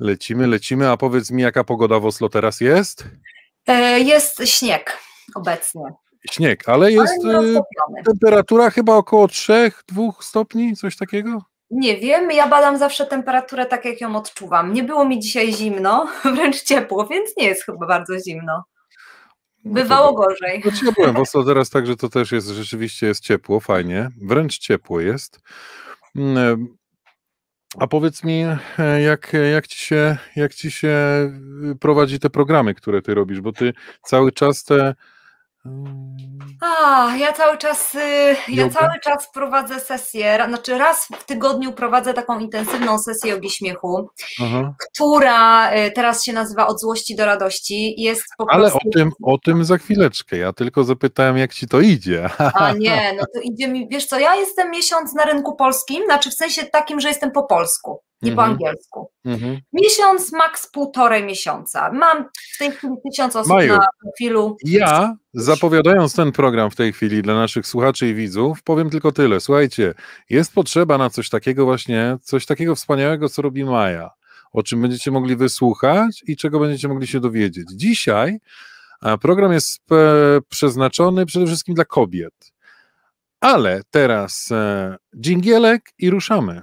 Lecimy, lecimy, a powiedz mi, jaka pogoda w Oslo teraz jest? E, jest śnieg obecnie. Śnieg, ale jest ale temperatura chyba około 3-2 stopni, coś takiego? Nie wiem, ja badam zawsze temperaturę tak, jak ją odczuwam. Nie było mi dzisiaj zimno, wręcz ciepło, więc nie jest chyba bardzo zimno. No Bywało no gorzej. Znaczy ja byłem w Oslo teraz tak, że to też jest, rzeczywiście jest ciepło, fajnie, wręcz ciepło jest. A powiedz mi, e, jak, jak, ci się, jak ci się y, prowadzi te programy, które ty robisz, bo ty cały czas te a, ja cały czas, y, ja cały czas prowadzę sesję, znaczy raz w tygodniu prowadzę taką intensywną sesję jogi śmiechu, Aha. która y, teraz się nazywa Od złości do radości. Jest po Ale prostu... o, tym, o tym za chwileczkę, ja tylko zapytałem, jak ci to idzie. A nie, no to idzie mi, wiesz co, ja jestem miesiąc na rynku polskim, znaczy w sensie takim, że jestem po polsku nie po mhm. angielsku. Mhm. Miesiąc, maks półtorej miesiąca. Mam w tej chwili tysiąc osób Maju, na profilu. Ja, zapowiadając ten program w tej chwili dla naszych słuchaczy i widzów, powiem tylko tyle. Słuchajcie, jest potrzeba na coś takiego właśnie, coś takiego wspaniałego, co robi Maja, o czym będziecie mogli wysłuchać i czego będziecie mogli się dowiedzieć. Dzisiaj program jest e, przeznaczony przede wszystkim dla kobiet. Ale teraz e, dżingielek i ruszamy.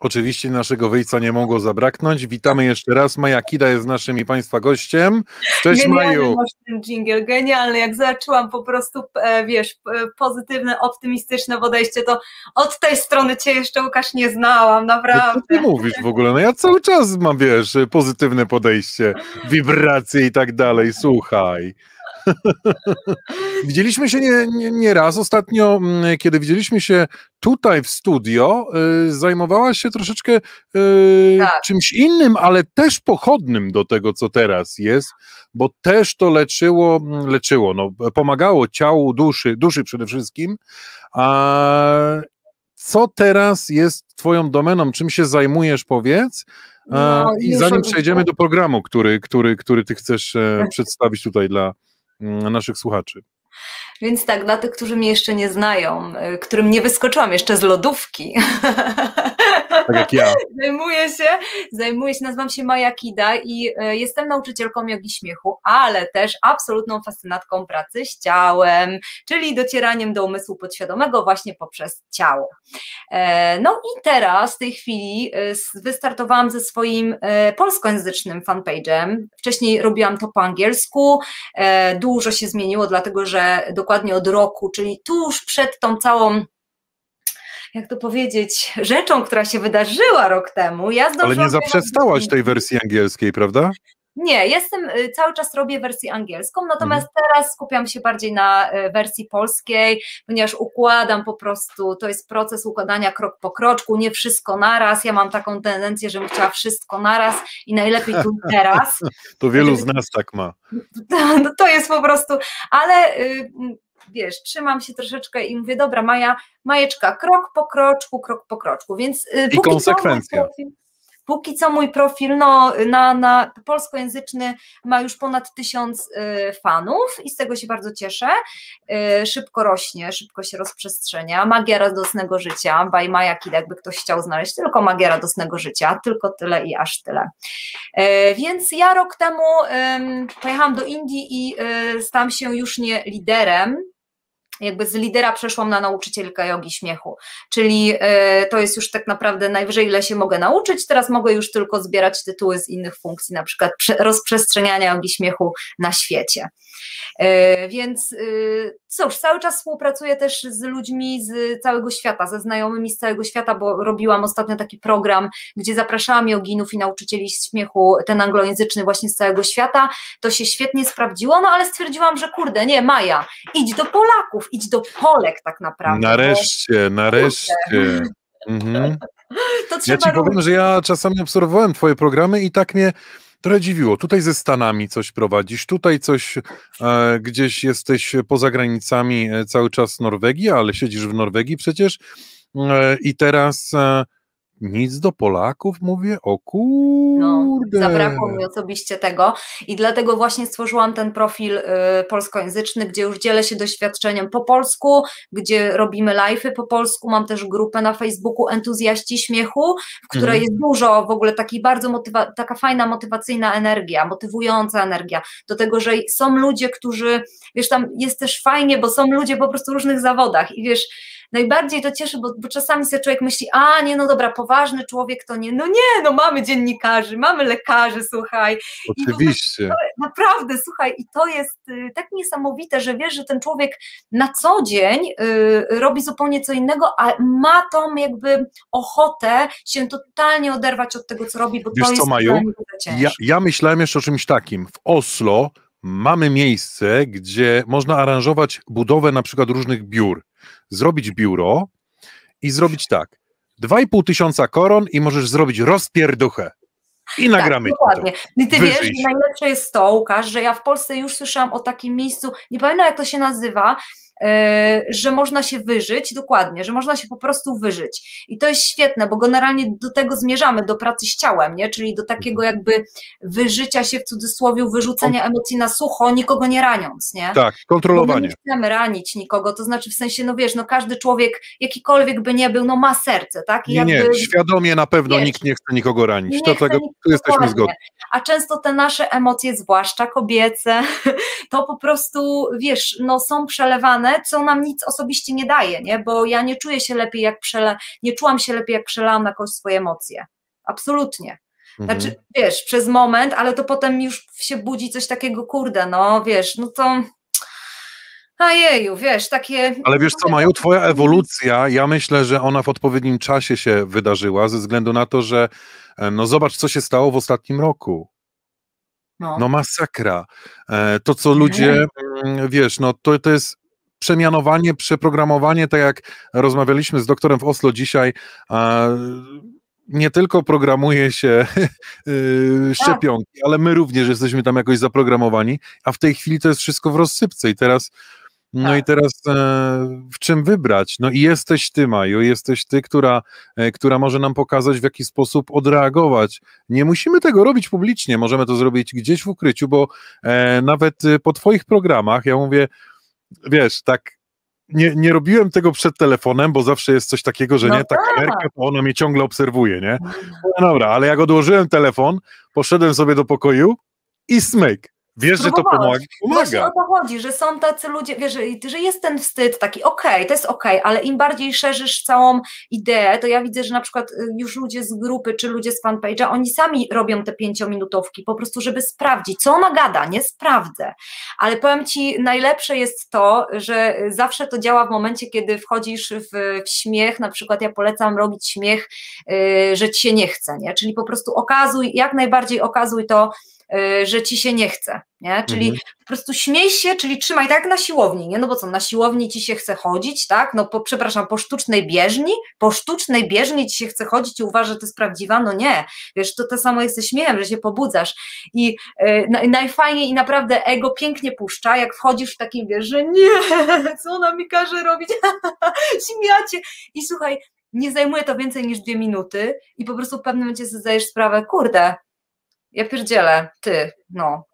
Oczywiście naszego wyjścia nie mogło zabraknąć. Witamy jeszcze raz. Maja Kida jest naszym i Państwa gościem. Cześć genialny Maju. ten jingle, genialny. Jak zaczęłam po prostu, e, wiesz, pozytywne, optymistyczne podejście, to od tej strony Cię jeszcze, Łukasz, nie znałam, naprawdę. Co Ty mówisz w ogóle? No ja cały czas mam, wiesz, pozytywne podejście, wibracje i tak dalej. Słuchaj. widzieliśmy się nie, nie, nie, raz. Ostatnio, mm, kiedy widzieliśmy się tutaj w studio, y, zajmowałaś się troszeczkę y, tak. czymś innym, ale też pochodnym do tego, co teraz jest, bo też to leczyło, mm, leczyło, no, pomagało ciału, duszy, duszy przede wszystkim. A co teraz jest Twoją domeną? Czym się zajmujesz, powiedz? No, I zanim przejdziemy do programu, który, który, który Ty chcesz e, przedstawić tutaj dla, naszych słuchaczy. Więc tak, dla tych, którzy mnie jeszcze nie znają, y, którym nie wyskoczyłam jeszcze z lodówki. Tak jak ja. Zajmuję się, zajmuję się, nazywam się Maja Kida i y, jestem nauczycielką jogi śmiechu, ale też absolutną fascynatką pracy z ciałem, czyli docieraniem do umysłu podświadomego właśnie poprzez ciało. E, no i teraz w tej chwili y, wystartowałam ze swoim polskojęzycznym fanpage'em. Wcześniej robiłam to po angielsku. E, dużo się zmieniło, dlatego że dokładnie od roku, czyli tuż przed tą całą jak to powiedzieć, rzeczą, która się wydarzyła rok temu. Ja Ale nie zaprzestałaś tej wersji angielskiej, prawda? Nie, jestem, y, cały czas robię wersję angielską, natomiast mhm. teraz skupiam się bardziej na y, wersji polskiej, ponieważ układam po prostu, to jest proces układania krok po kroczku, nie wszystko naraz. Ja mam taką tendencję, żebym chciała wszystko naraz i najlepiej tu teraz. To wielu z nas tak ma. To, to jest po prostu, ale y, wiesz, trzymam się troszeczkę i mówię, dobra, Maja, Majeczka, krok po kroczku, krok po kroczku, więc I konsekwencja. Póki co mój profil no, na, na polskojęzyczny ma już ponad tysiąc y, fanów i z tego się bardzo cieszę. Y, szybko rośnie, szybko się rozprzestrzenia. Magia radosnego życia, by Maja Kid, jakby ktoś chciał znaleźć tylko magia radosnego życia, tylko tyle i aż tyle. Y, więc ja rok temu pojechałam do Indii i stałam się już nie liderem, jakby z lidera przeszłam na nauczycielkę jogi śmiechu, czyli e, to jest już tak naprawdę najwyżej ile się mogę nauczyć, teraz mogę już tylko zbierać tytuły z innych funkcji, na przykład rozprzestrzeniania jogi śmiechu na świecie. E, więc e, cóż, cały czas współpracuję też z ludźmi z całego świata, ze znajomymi z całego świata, bo robiłam ostatnio taki program, gdzie zapraszałam joginów i nauczycieli śmiechu, ten anglojęzyczny właśnie z całego świata. To się świetnie sprawdziło, no ale stwierdziłam, że kurde, nie, Maja, idź do Polaków, idź do Polek tak naprawdę. Nareszcie, bo... nareszcie. Mhm. ja ci powiem, że ja czasami obserwowałem twoje programy i tak mnie trochę dziwiło. Tutaj ze Stanami coś prowadzisz, tutaj coś e, gdzieś jesteś poza granicami e, cały czas Norwegii, ale siedzisz w Norwegii przecież e, i teraz e, nic do Polaków, mówię, o kurde. No, zabrakło mi osobiście tego i dlatego właśnie stworzyłam ten profil y, polskojęzyczny, gdzie już dzielę się doświadczeniem po polsku, gdzie robimy live'y po polsku, mam też grupę na Facebooku Entuzjaści Śmiechu, w której mhm. jest dużo w ogóle takiej bardzo taka fajna motywacyjna energia, motywująca energia do tego, że są ludzie, którzy, wiesz, tam jest też fajnie, bo są ludzie po prostu w różnych zawodach i wiesz, najbardziej to cieszy, bo, bo czasami sobie człowiek myśli, a nie, no dobra, poważny człowiek to nie, no nie, no mamy dziennikarzy, mamy lekarzy, słuchaj. Oczywiście. To, naprawdę, słuchaj, i to jest y, tak niesamowite, że wiesz, że ten człowiek na co dzień y, robi zupełnie co innego, a ma tą jakby ochotę się totalnie oderwać od tego, co robi, bo wiesz to co, jest Maju? Ja, ja myślałem jeszcze o czymś takim. W Oslo mamy miejsce, gdzie można aranżować budowę na przykład różnych biur zrobić biuro i zrobić tak. 2,5 tysiąca koron i możesz zrobić rozpierduchę. I tak, nagramy. Tak, dokładnie. I ty Wyżyć. wiesz, najlepsze jest to, Łukasz, że ja w Polsce już słyszałam o takim miejscu, nie pamiętam jak to się nazywa, że można się wyżyć, dokładnie, że można się po prostu wyżyć. I to jest świetne, bo generalnie do tego zmierzamy, do pracy z ciałem, nie? czyli do takiego jakby wyżycia się w cudzysłowie, wyrzucenia emocji na sucho, nikogo nie raniąc. Nie? Tak, kontrolowanie. nie chcemy ranić nikogo, to znaczy w sensie, no wiesz, no każdy człowiek, jakikolwiek by nie był, no ma serce, tak? I nie, jakby, nie, świadomie na pewno wiesz, nikt nie chce nikogo ranić, nie to tego, tu jesteśmy zgodni. A często te nasze emocje, zwłaszcza kobiece, to po prostu, wiesz, no są przelewane co nam nic osobiście nie daje, nie? bo ja nie czuję się lepiej, jak przele, nie czułam się lepiej, jak przelałam na kogoś swoje emocje. Absolutnie. Znaczy, mhm. wiesz, przez moment, ale to potem już się budzi coś takiego, kurde, no wiesz, no to. Ajeju, wiesz, takie. Ale wiesz co, Maju, twoja ewolucja, ja myślę, że ona w odpowiednim czasie się wydarzyła, ze względu na to, że e, no zobacz, co się stało w ostatnim roku. No, no masakra. E, to, co ludzie, mm, wiesz, no to, to jest przemianowanie, przeprogramowanie, tak jak rozmawialiśmy z doktorem w Oslo dzisiaj, nie tylko programuje się y, szczepionki, ale my również jesteśmy tam jakoś zaprogramowani, a w tej chwili to jest wszystko w rozsypce i teraz no tak. i teraz e, w czym wybrać? No i jesteś ty, Maju, jesteś ty, która, e, która może nam pokazać, w jaki sposób odreagować. Nie musimy tego robić publicznie, możemy to zrobić gdzieś w ukryciu, bo e, nawet y, po twoich programach, ja mówię, wiesz, tak nie, nie robiłem tego przed telefonem, bo zawsze jest coś takiego, że no nie, ta tak. kamerka, to ona mnie ciągle obserwuje, nie? No dobra, ale jak odłożyłem telefon, poszedłem sobie do pokoju i smyk. Wiesz, że to pomaga. Właśnie o to chodzi, że są tacy ludzie, wiesz, że jest ten wstyd taki, okej, okay, to jest okej, okay, ale im bardziej szerzysz całą ideę, to ja widzę, że na przykład y, już ludzie z grupy, czy ludzie z fanpage'a, oni sami robią te pięciominutowki, po prostu, żeby sprawdzić, co ona gada, nie sprawdzę. Ale powiem Ci, najlepsze jest to, że zawsze to działa w momencie, kiedy wchodzisz w, w śmiech, na przykład ja polecam robić śmiech, yy, że Ci się nie chce, nie? Czyli po prostu okazuj, jak najbardziej okazuj to, że ci się nie chce, nie? Czyli mhm. po prostu śmiej się, czyli trzymaj tak na siłowni, nie? No bo co, na siłowni ci się chce chodzić, tak? No po, przepraszam, po sztucznej bieżni, po sztucznej bieżni ci się chce chodzić i uważasz, że to jest prawdziwa, no nie, wiesz, to to samo jest ze śmiechem, że się pobudzasz i yy, najfajniej i naprawdę ego pięknie puszcza, jak wchodzisz w takim, wiesz, że nie, co ona mi każe robić, śmiacie i słuchaj, nie zajmuje to więcej niż dwie minuty i po prostu w pewnym momencie sobie zdajesz sprawę, kurde, ja pierdzielę, ty, no.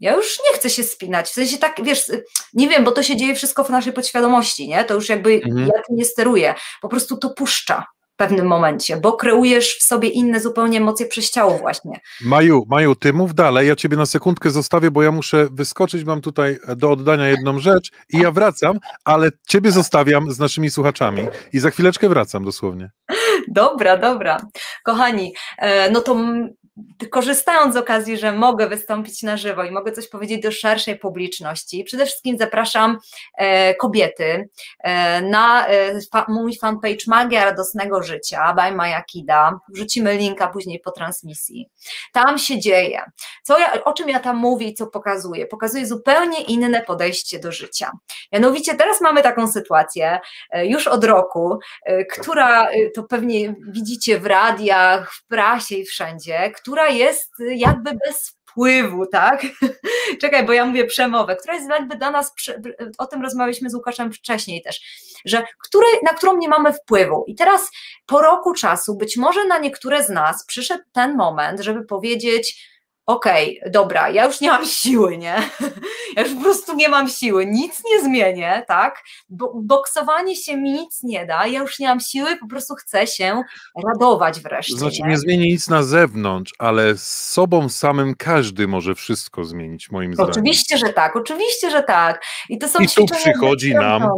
Ja już nie chcę się spinać. W sensie tak, wiesz, nie wiem, bo to się dzieje wszystko w naszej podświadomości, nie? To już jakby mhm. ja tym nie steruję. Po prostu to puszcza w pewnym momencie, bo kreujesz w sobie inne zupełnie emocje przez ciało właśnie. Maju, Maju, ty mów dalej, ja ciebie na sekundkę zostawię, bo ja muszę wyskoczyć, mam tutaj do oddania jedną rzecz i ja wracam, ale ciebie zostawiam z naszymi słuchaczami i za chwileczkę wracam dosłownie. Dobra, dobra. Kochani, e, no to korzystając z okazji, że mogę wystąpić na żywo i mogę coś powiedzieć do szerszej publiczności, przede wszystkim zapraszam e, kobiety e, na e, fa, mój fanpage Magia Radosnego Życia by Maja Kida. Wrzucimy linka później po transmisji. Tam się dzieje. Co ja, o czym ja tam mówię i co pokazuję? Pokazuję zupełnie inne podejście do życia. Mianowicie teraz mamy taką sytuację e, już od roku, e, która e, to pewnie widzicie w radiach, w prasie i wszędzie, która jest jakby bez wpływu, tak? Czekaj, bo ja mówię przemowę, która jest jakby dla nas, o tym rozmawialiśmy z Łukaszem wcześniej też, że który, na którą nie mamy wpływu. I teraz po roku czasu, być może na niektóre z nas przyszedł ten moment, żeby powiedzieć, okej, okay, dobra, ja już nie mam siły, nie? Ja już po prostu nie mam siły, nic nie zmienię, tak? Bo, boksowanie się mi nic nie da, ja już nie mam siły, po prostu chcę się radować wreszcie. Znaczy, nie, nie zmieni nic na zewnątrz, ale z sobą samym każdy może wszystko zmienić, moim zdaniem. Oczywiście, że tak, oczywiście, że tak. I to są I tu przychodzi nam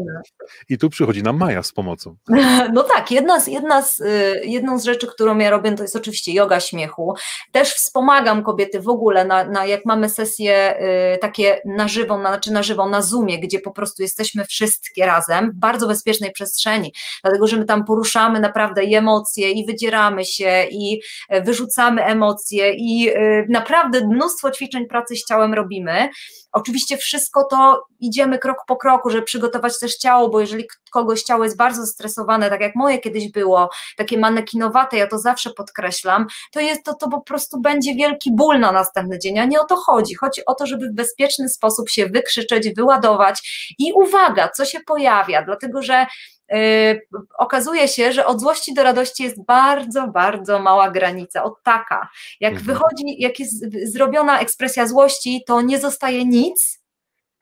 i tu przychodzi nam Maja z pomocą. No tak, jedna z, jedna z, y, jedną z rzeczy, którą ja robię, to jest oczywiście yoga śmiechu. Też wspomagam kobiety w ogóle, na, na jak mamy sesje y, takie na żywo, na, znaczy na żywo, na Zoomie, gdzie po prostu jesteśmy wszystkie razem w bardzo bezpiecznej przestrzeni, dlatego że my tam poruszamy naprawdę i emocje, i wydzieramy się, i e, wyrzucamy emocje, i y, naprawdę mnóstwo ćwiczeń pracy z ciałem robimy. Oczywiście wszystko to idziemy krok po kroku, żeby przygotować też ciało, bo jeżeli kogoś ciało jest bardzo zestresowane, tak jak moje kiedyś było, takie manekinowate, ja to zawsze podkreślam, to jest to, to po prostu będzie wielki ból na następny dzień, a nie o to chodzi. Chodzi o to, żeby w bezpieczny sposób się wykrzyczeć, wyładować i uwaga, co się pojawia, dlatego że Yy, okazuje się, że od złości do radości jest bardzo, bardzo mała granica, od taka. Jak mhm. wychodzi, jak jest zrobiona ekspresja złości, to nie zostaje nic,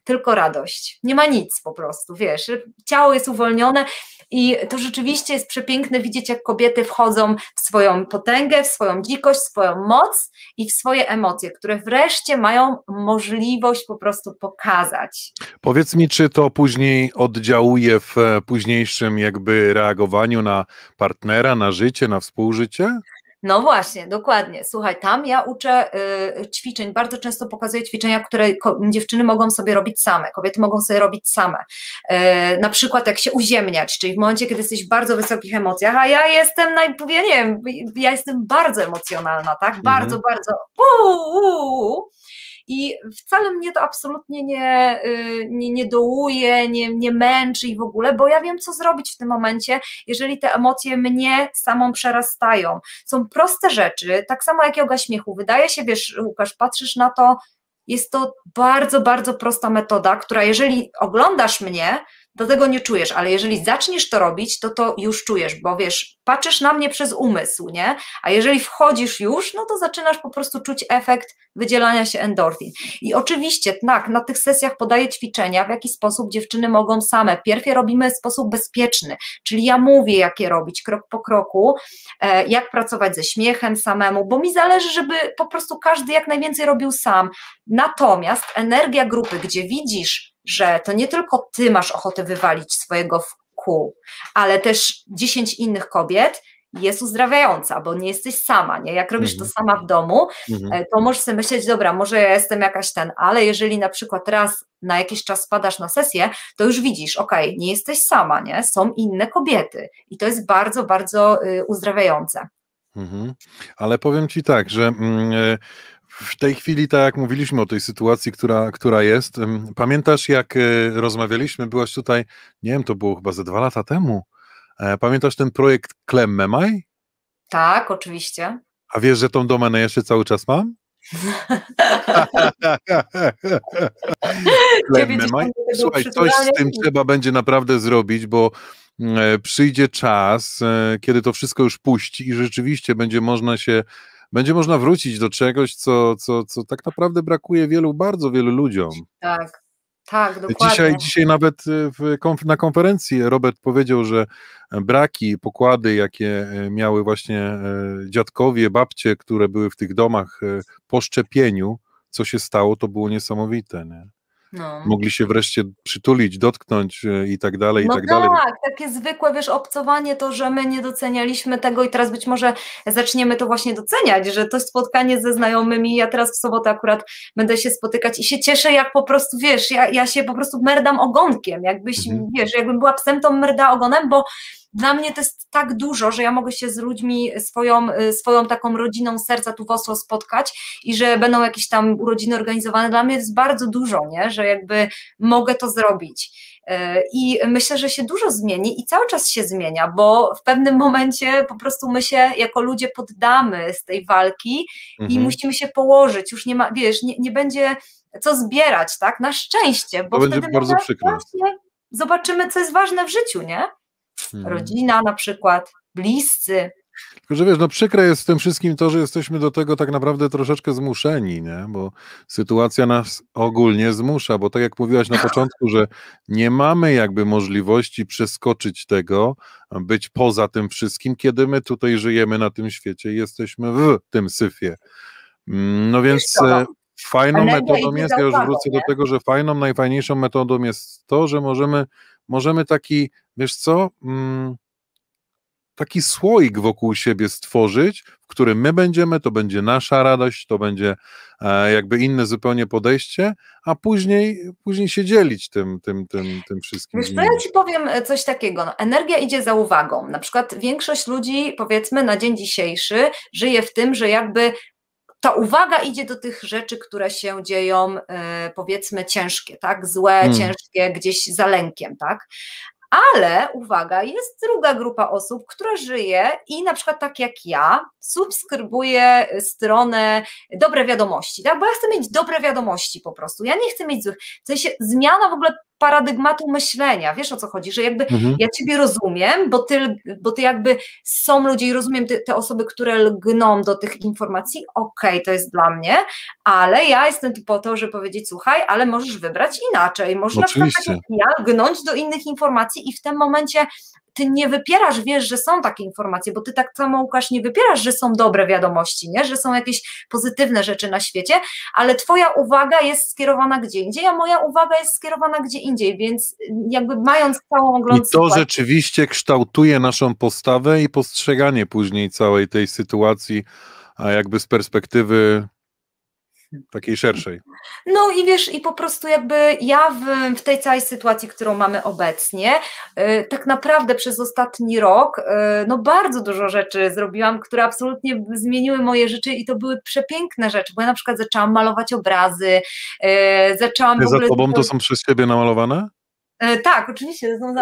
tylko radość. Nie ma nic po prostu, wiesz, ciało jest uwolnione i to rzeczywiście jest przepiękne widzieć, jak kobiety wchodzą w swoją potęgę, w swoją dzikość, w swoją moc i w swoje emocje, które wreszcie mają możliwość po prostu pokazać. Powiedz mi, czy to później oddziałuje w późniejszym jakby reagowaniu na partnera, na życie, na współżycie? No właśnie, dokładnie. Słuchaj, tam ja uczę y, ćwiczeń, bardzo często pokazuję ćwiczenia, które dziewczyny mogą sobie robić same, kobiety mogą sobie robić same. Y, na przykład jak się uziemniać, czyli w momencie, kiedy jesteś w bardzo wysokich emocjach, a ja jestem, naj, ja nie wiem, ja jestem bardzo emocjonalna, tak? Bardzo, mhm. bardzo. Uu, i wcale mnie to absolutnie nie, y, nie, nie dołuje, nie, nie męczy i w ogóle, bo ja wiem, co zrobić w tym momencie, jeżeli te emocje mnie samą przerastają. Są proste rzeczy, tak samo jak yoga śmiechu. Wydaje się, wiesz, Łukasz, patrzysz na to, jest to bardzo, bardzo prosta metoda, która jeżeli oglądasz mnie, to tego nie czujesz, ale jeżeli zaczniesz to robić, to to już czujesz, bo wiesz, patrzysz na mnie przez umysł, nie? A jeżeli wchodzisz już, no to zaczynasz po prostu czuć efekt wydzielania się endorfin. I oczywiście, tak, na tych sesjach podaję ćwiczenia, w jaki sposób dziewczyny mogą same. Pierwsze robimy w sposób bezpieczny, czyli ja mówię, jak je robić, krok po kroku, e, jak pracować ze śmiechem samemu, bo mi zależy, żeby po prostu każdy jak najwięcej robił sam. Natomiast energia grupy, gdzie widzisz, że to nie tylko ty masz ochotę wywalić swojego wkół, ale też 10 innych kobiet jest uzdrawiająca, bo nie jesteś sama, nie? Jak robisz mhm. to sama w domu, mhm. E, to możesz sobie myśleć, dobra, może ja jestem jakaś ten, ale jeżeli na przykład raz na jakiś czas spadasz na sesję, to już widzisz, okej, okay, nie jesteś sama, nie? Są inne kobiety i to jest bardzo, bardzo y, uzdrawiające. Mhm. Ale powiem Ci tak, że mm, e, w tej chwili, tak jak mówiliśmy o tej sytuacji, która, która jest, pamiętasz jak e, rozmawialiśmy, byłaś tutaj, nie wiem, to było chyba ze dwa lata temu, e, pamiętasz ten projekt Klemmemaj? Tak, oczywiście. A wiesz, że tą domenę jeszcze cały czas mam? Słuchaj, coś z tym trzeba będzie naprawdę zrobić, bo e, przyjdzie czas, kiedy to wszystko już puści i rzeczywiście będzie można się będzie można wrócić do czegoś, co, co, co tak naprawdę brakuje wielu, bardzo wielu ludziom. Tak. Tak, dokładnie. Dzisiaj, dzisiaj nawet y, w, na konferencji Robert powiedział, że braki, pokłady, jakie y, miały właśnie y, dziadkowie, babcie, które były w tych domach po szczepieniu, co się stało, to było niesamowite. Nie? No. mogli się wreszcie przytulić, dotknąć e, i tak dalej, no i tak, tak dalej. Tak, takie zwykłe, wiesz, obcowanie, to, że my nie docenialiśmy tego i teraz być może zaczniemy to właśnie doceniać, że to spotkanie ze znajomymi, ja teraz w sobotę akurat będę się spotykać i się cieszę, jak po prostu, wiesz, ja, ja się po prostu merdam ogonkiem, jakbyś, mhm. wiesz, jakbym była psem, to merda ogonem, bo dla mnie to jest tak dużo, że ja mogę się z ludźmi, swoją, y, swoją taką rodziną serca tu w Oslo spotkać i że będą jakieś tam urodziny organizowane. Dla mnie jest bardzo dużo, nie? że jakby mogę to zrobić. Y, I myślę, że się dużo zmieni i cały czas się zmienia, bo w pewnym momencie po prostu my się jako ludzie poddamy z tej walki mhm. i musimy się położyć. Już nie ma, wiesz, nie, nie będzie co zbierać, tak? Na szczęście, bo to wtedy będzie bardzo przykro. Zobaczymy, co jest ważne w życiu, nie? Hmm. rodzina na przykład, bliscy. Tylko, że wiesz, no przykre jest w tym wszystkim to, że jesteśmy do tego tak naprawdę troszeczkę zmuszeni, nie? bo sytuacja nas ogólnie zmusza, bo tak jak mówiłaś na początku, że nie mamy jakby możliwości przeskoczyć tego, być poza tym wszystkim, kiedy my tutaj żyjemy na tym świecie i jesteśmy w tym syfie. Mm, no więc e, fajną metodą jest, ja już wrócę do tego, że fajną, najfajniejszą metodą jest to, że możemy, możemy taki wiesz co, mm, taki słoik wokół siebie stworzyć, w którym my będziemy, to będzie nasza radość, to będzie e, jakby inne zupełnie podejście, a później, później się dzielić tym, tym, tym, tym wszystkim. Wiesz, to ja Ci powiem e, coś takiego, no, energia idzie za uwagą, na przykład większość ludzi, powiedzmy na dzień dzisiejszy, żyje w tym, że jakby ta uwaga idzie do tych rzeczy, które się dzieją, e, powiedzmy, ciężkie, tak? Złe, hmm. ciężkie, gdzieś za lękiem, tak? Ale uwaga, jest druga grupa osób, która żyje i na przykład tak jak ja, subskrybuje stronę dobre wiadomości, tak? Bo ja chcę mieć dobre wiadomości po prostu. Ja nie chcę mieć złych. W sensie zmiana w ogóle paradygmatu myślenia, wiesz o co chodzi, że jakby mhm. ja Ciebie rozumiem, bo ty, bo ty jakby są ludzie i rozumiem te, te osoby, które lgną do tych informacji, okej, okay, to jest dla mnie, ale ja jestem tu po to, żeby powiedzieć, słuchaj, ale możesz wybrać inaczej, możesz Oczywiście. na przykład tak jak ja gnąć do innych informacji i w tym momencie ty nie wypierasz, wiesz, że są takie informacje, bo ty tak samo, Łukasz, nie wypierasz, że są dobre wiadomości, nie? że są jakieś pozytywne rzeczy na świecie, ale twoja uwaga jest skierowana gdzie indziej, a moja uwaga jest skierowana gdzie indziej, więc jakby mając całą ogląd I to rzeczywiście kształtuje naszą postawę i postrzeganie później całej tej sytuacji, a jakby z perspektywy takiej szerszej. No i wiesz, i po prostu jakby ja w, w tej całej sytuacji, którą mamy obecnie, yy, tak naprawdę przez ostatni rok, yy, no bardzo dużo rzeczy zrobiłam, które absolutnie zmieniły moje życie i to były przepiękne rzeczy, bo ja na przykład zaczęłam malować obrazy, yy, zaczęłam Ty w ogóle... za tobą to są przez ciebie namalowane? E, tak, oczywiście, znowu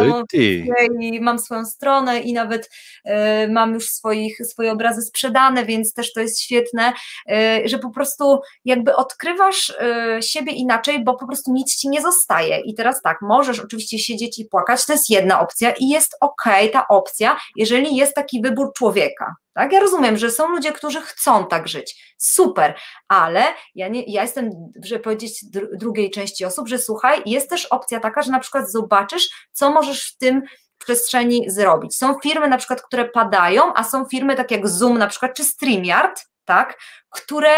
i mam swoją stronę i nawet e, mam już swoich, swoje obrazy sprzedane, więc też to jest świetne, e, że po prostu jakby odkrywasz siebie inaczej, bo po prostu nic ci nie zostaje. I teraz tak, możesz oczywiście siedzieć i płakać, to jest jedna opcja i jest ok ta opcja, jeżeli jest taki wybór człowieka. Tak? Ja rozumiem, że są ludzie, którzy chcą tak żyć. Super, ale ja, nie, ja jestem, żeby powiedzieć drugiej części osób, że słuchaj, jest też opcja taka, że na przykład zobaczysz, co możesz w tym przestrzeni zrobić. Są firmy na przykład, które padają, a są firmy tak jak Zoom na przykład, czy StreamYard, tak, które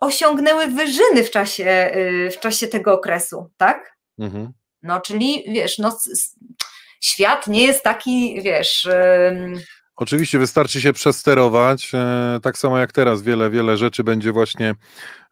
osiągnęły wyżyny w czasie, y, w czasie tego okresu, tak? Mhm. No, czyli wiesz, no, świat nie jest taki, wiesz... Oczywiście wystarczy się przesterować, e, tak samo jak teraz wiele, wiele rzeczy będzie właśnie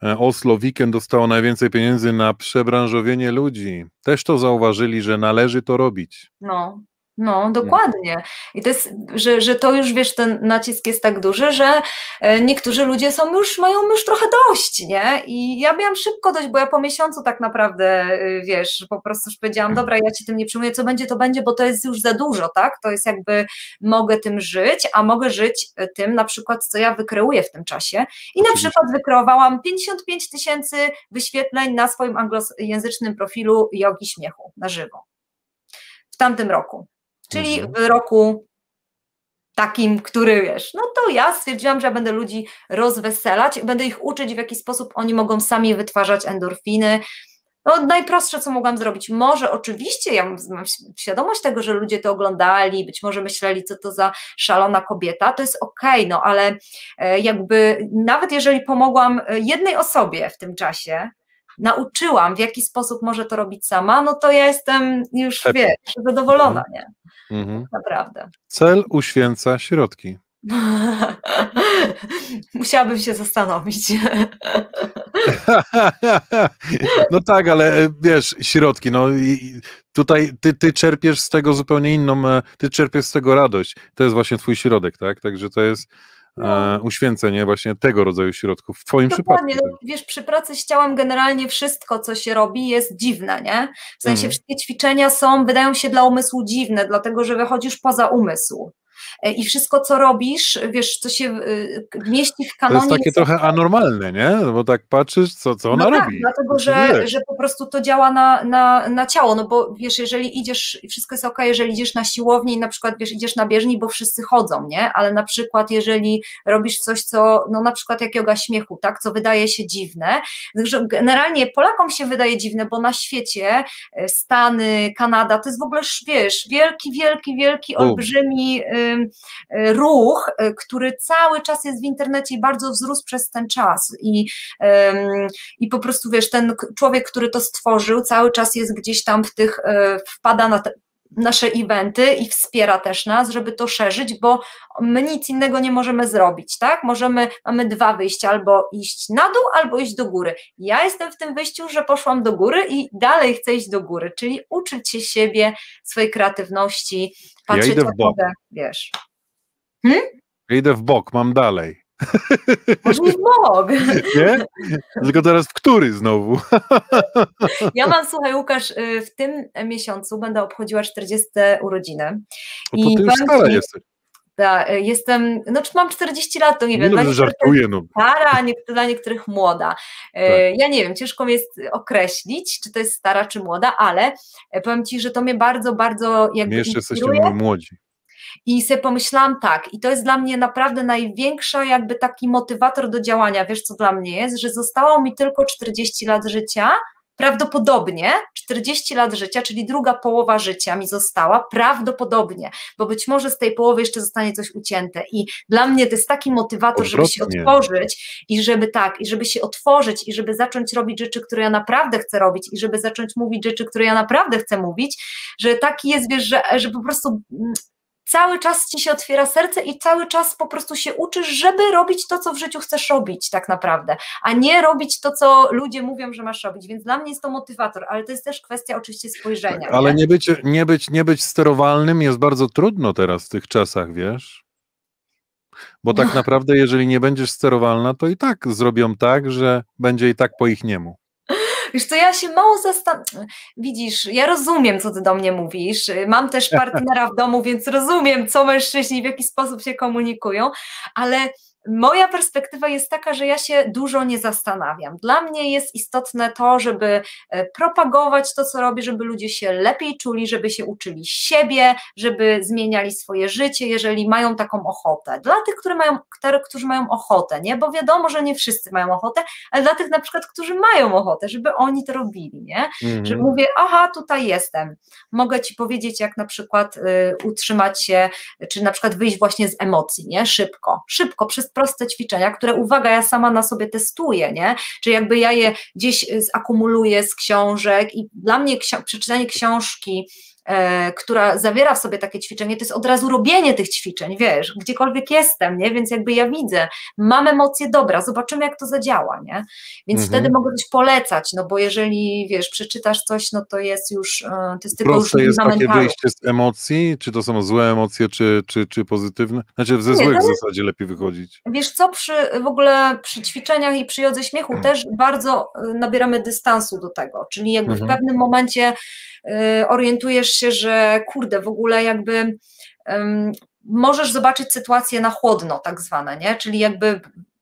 e, Oslo Weekend dostało najwięcej pieniędzy na przebranżowienie ludzi. Też to zauważyli, że należy to robić. No, no, dokładnie. I to jest, że, że to już wiesz, ten nacisk jest tak duży, że e, niektórzy ludzie są już, mają już trochę dość, nie? I ja miałam szybko dość, bo ja po miesiącu tak naprawdę, e, wiesz, po prostu już powiedziałam, dobra, ja ci tym nie przyjmuję, co będzie, to będzie, bo to jest już za dużo, tak? To jest jakby, mogę tym żyć, a mogę żyć e, tym na przykład, co ja wykreuję w tym czasie. I na przykład wykreowałam 55 tysięcy wyświetleń na swoim anglojęzycznym profilu jogi śmiechu na żywo. W tamtym roku czyli mhm. w roku takim, który wiesz, no to ja stwierdziłam, że będę ludzi rozweselać, będę ich uczyć, w jaki sposób oni mogą sami wytwarzać endorfiny. No, najprostsze, co mogłam zrobić. Może oczywiście ja mam świadomość tego, że ludzie to oglądali, być może myśleli, co to za szalona kobieta, to jest okej, okay, no ale e, jakby nawet jeżeli pomogłam jednej osobie w tym czasie, nauczyłam, w jaki sposób może to robić sama, no to ja jestem już, Happy. wiesz, zadowolona, mhm. nie? Mhm. Naprawdę. Cel uświęca środki. Musiałabym się zastanowić. No tak, ale e, wiesz, środki, no tutaj ty, ty czerpiesz z tego zupełnie inną, e, ty czerpiesz z tego radość. To jest właśnie twój środek, tak? Także to jest no. E, uświęcenie właśnie tego rodzaju środków w twoim Dokładnie, przypadku. No, wiesz, przy pracy z ciałem generalnie wszystko, co się robi jest dziwne, nie? W sensie mhm. wszystkie ćwiczenia są, wydają się dla umysłu dziwne, dlatego że wychodzisz poza umysł. E, i wszystko, co robisz, wiesz, co się e, mieści w kanonie. To jest takie trochę anormalne, nie? No bo tak patrzysz, co, co ona no tak, robi. dlatego, że, że po prostu to działa na, na, na ciało, no bo wiesz, jeżeli idziesz, wszystko jest ok, jeżeli idziesz na siłownię i na przykład, wiesz, idziesz na bieżni, bo wszyscy chodzą, nie? Ale na przykład, jeżeli robisz coś, co, no na przykład jak yoga śmiechu, tak, co wydaje się dziwne, generalnie Polakom się wydaje dziwne, bo na świecie e, Stany, Kanada, to jest w ogóle, wiesz, wielki, wielki, wielki, olbrzymi Y, ruch, y, który cały czas jest w internecie i bardzo wzrósł przez ten czas. I, i po prostu wiesz, ten człowiek, który to stworzył, cały czas jest gdzieś tam w tych, y, wpada na te, nasze eventy i wspiera też nas, żeby to szerzyć, bo my nic innego nie możemy zrobić, tak? Możemy, mamy dwa wyjścia, albo iść na dół, albo iść do góry. Ja jestem w tym wyjściu, że poszłam do góry i dalej chcę iść do góry, czyli uczyć się siebie, swojej kreatywności, patrzeć ja idę w bok. wiesz. Hmm? Ja idę w bok, mam dalej. Może w bok. Nie? Tylko teraz w który znowu? Ja mam, słuchaj Łukasz, y, w tym miesiącu będę obchodziła 40 urodziny. No to ty już stara jesteś. Ta, y, jestem, no mam 40 lat, to nie wiem. Nie no, żartuję. No. Stara, nie, dla niektórych młoda. Y, tak. Ja nie wiem, ciężko mi jest określić, czy to jest stara, czy młoda, ale powiem Ci, że to mnie bardzo, bardzo jakby My jeszcze jesteśmy młodzi. I sobie pomyślałam tak, i to jest dla mnie naprawdę największa jakby taki motywator do działania. Wiesz, co dla mnie jest, że zostało mi tylko 40 lat życia, prawdopodobnie 40 lat życia, czyli druga połowa życia mi została, prawdopodobnie, bo być może z tej połowy jeszcze zostanie coś ucięte. I dla mnie to jest taki motywator, żeby się otworzyć i żeby tak, i żeby się otworzyć i żeby zacząć robić rzeczy, które ja naprawdę chcę robić i żeby zacząć mówić rzeczy, które ja naprawdę chcę mówić, że taki jest, wiesz, że, że po prostu mm, cały czas ci się otwiera serce i cały czas po prostu się uczysz, żeby robić to, co w życiu chcesz robić, tak naprawdę, a nie robić to, co ludzie mówią, że masz robić. Więc dla mnie jest to motywator, ale to jest też kwestia oczywiście spojrzenia. Tak, ale nie? nie, być, nie, być, nie być sterowalnym jest bardzo trudno teraz w tych czasach, wiesz? Bo tak no. naprawdę, jeżeli nie będziesz sterowalna, to i tak zrobią tak, że będzie i tak po ich niemu. Wiesz co, ja się mało zastanawiam. Widzisz, ja rozumiem, co ty do mnie mówisz. Mam też partnera w domu, więc rozumiem, co mężczyźni, w jaki sposób się komunikują, ale Moja perspektywa jest taka, że ja się dużo nie zastanawiam. Dla mnie jest istotne to, żeby e, propagować to, co robię, żeby ludzie się lepiej czuli, żeby się uczyli siebie, żeby zmieniali swoje życie, jeżeli mają taką ochotę. Dla tych, którzy mają, którzy mają ochotę, nie? Bo wiadomo, że nie wszyscy mają ochotę, ale dla tych na przykład, którzy mają ochotę, żeby oni to robili, nie? Mhm. Że mówię, aha, tutaj jestem. Mogę ci powiedzieć, jak na przykład y, utrzymać się, czy na przykład wyjść właśnie z emocji, nie? Szybko, szybko, przez proste ćwiczenia, które uwaga, ja sama na sobie testuję, nie? Czy jakby ja je gdzieś zakumuluję z książek i dla mnie przeczytanie książki która zawiera w sobie takie ćwiczenie, to jest od razu robienie tych ćwiczeń, wiesz, gdziekolwiek jestem, nie? Więc jakby ja widzę, mam emocje, dobra, zobaczymy jak to zadziała, nie? Więc mhm. wtedy mogę coś polecać, no bo jeżeli, wiesz, przeczytasz coś, no to jest już, e, to jest tylko Proste już jest takie wyjście z emocji, czy to są złe emocje, czy, czy, czy pozytywne? Znaczy ze złych w zasadzie lepiej wychodzić. Wiesz co, przy, w ogóle przy ćwiczeniach i przy jodze śmiechu mhm. też bardzo e, nabieramy dystansu do tego, czyli jakby mhm. w pewnym momencie Y, orientujesz się, że kurde, w ogóle jakby um, możesz zobaczyć sytuację na chłodno, tak zwane, nie? Czyli jakby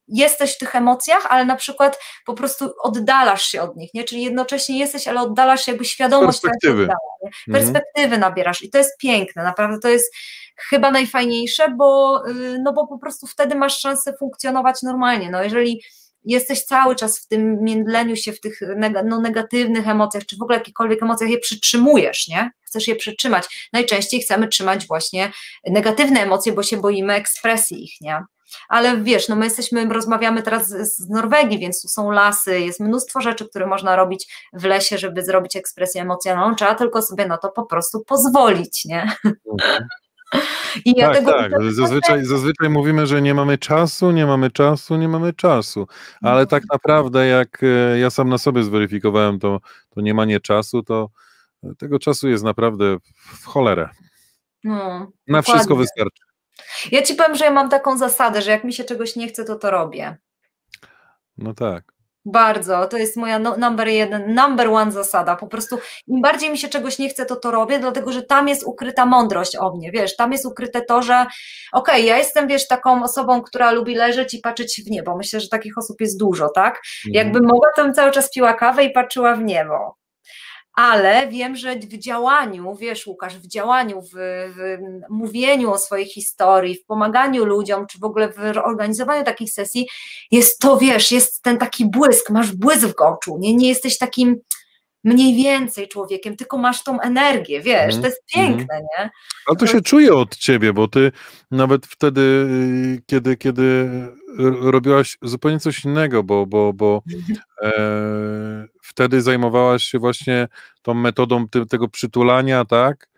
jesteś w tych emocjach, ale na przykład po prostu oddalasz się od nich, nie? Czyli jednocześnie jesteś, ale oddalasz jakby świadomość perspektywy, oddala, mhm. perspektywy nabierasz i to jest piękne, naprawdę to jest chyba najfajniejsze, bo, y, no bo po prostu wtedy masz szansę funkcjonować normalnie, no jeżeli jesteś cały czas w tym międleniu się, w tych no, negatywnych emocjach, czy w ogóle jakichkolwiek emocjach je przytrzymujesz, nie? Chcesz je przytrzymać. Najczęściej chcemy trzymać właśnie negatywne emocje, bo się boimy ekspresji ich, nie? ale wiesz, no my jesteśmy, rozmawiamy teraz z, Norwegii, więc tu są lasy, jest mnóstwo rzeczy, które można robić w lesie, żeby zrobić ekspresję emocjonalną, trzeba tylko sobie na to po prostu pozwolić, nie? Mhm. I ja tak, tego tak. Zazwyczaj, zazwyczaj mówimy, że nie mamy czasu, nie mamy czasu, nie mamy czasu, ale no. tak naprawdę jak e, ja sam na sobie zweryfikowałem to, to nie ma nie czasu, to tego czasu jest naprawdę w cholerę. No, na dokładnie. wszystko wystarczy. Ja ci powiem, że ja mam taką zasadę, że jak mi się czegoś nie chce, to to robię. No tak. Bardzo, to jest moja no, number jeden, number one zasada. Po prostu im bardziej mi się czegoś nie chce, to to robię, dlatego że tam jest ukryta mądrość o mnie, wiesz, tam jest ukryte to, że okej, okay, ja jestem, wiesz, taką osobą, która lubi leżeć i patrzeć w niebo. Myślę, że takich osób jest dużo, tak? Mhm. Jakbym mogła, to bym cały czas piła kawę i patrzyła w niebo ale wiem, że w działaniu, wiesz Łukasz, w działaniu, w, w, mówieniu o swojej historii, w pomaganiu ludziom, czy w ogóle w organizowaniu takich sesji, jest to, wiesz, jest ten taki błysk, masz błysk w oczu, nie, nie jesteś takim mniej więcej człowiekiem, tylko masz tą energię, wiesz, mm, to jest piękne, mm. nie? Ale to się czuje od ciebie, bo ty nawet wtedy, y, kiedy, kiedy robiłaś zupełnie coś innego, bo, bo, bo e, wtedy zajmowałaś się właśnie tą metodą ty, tego przytulania, tak?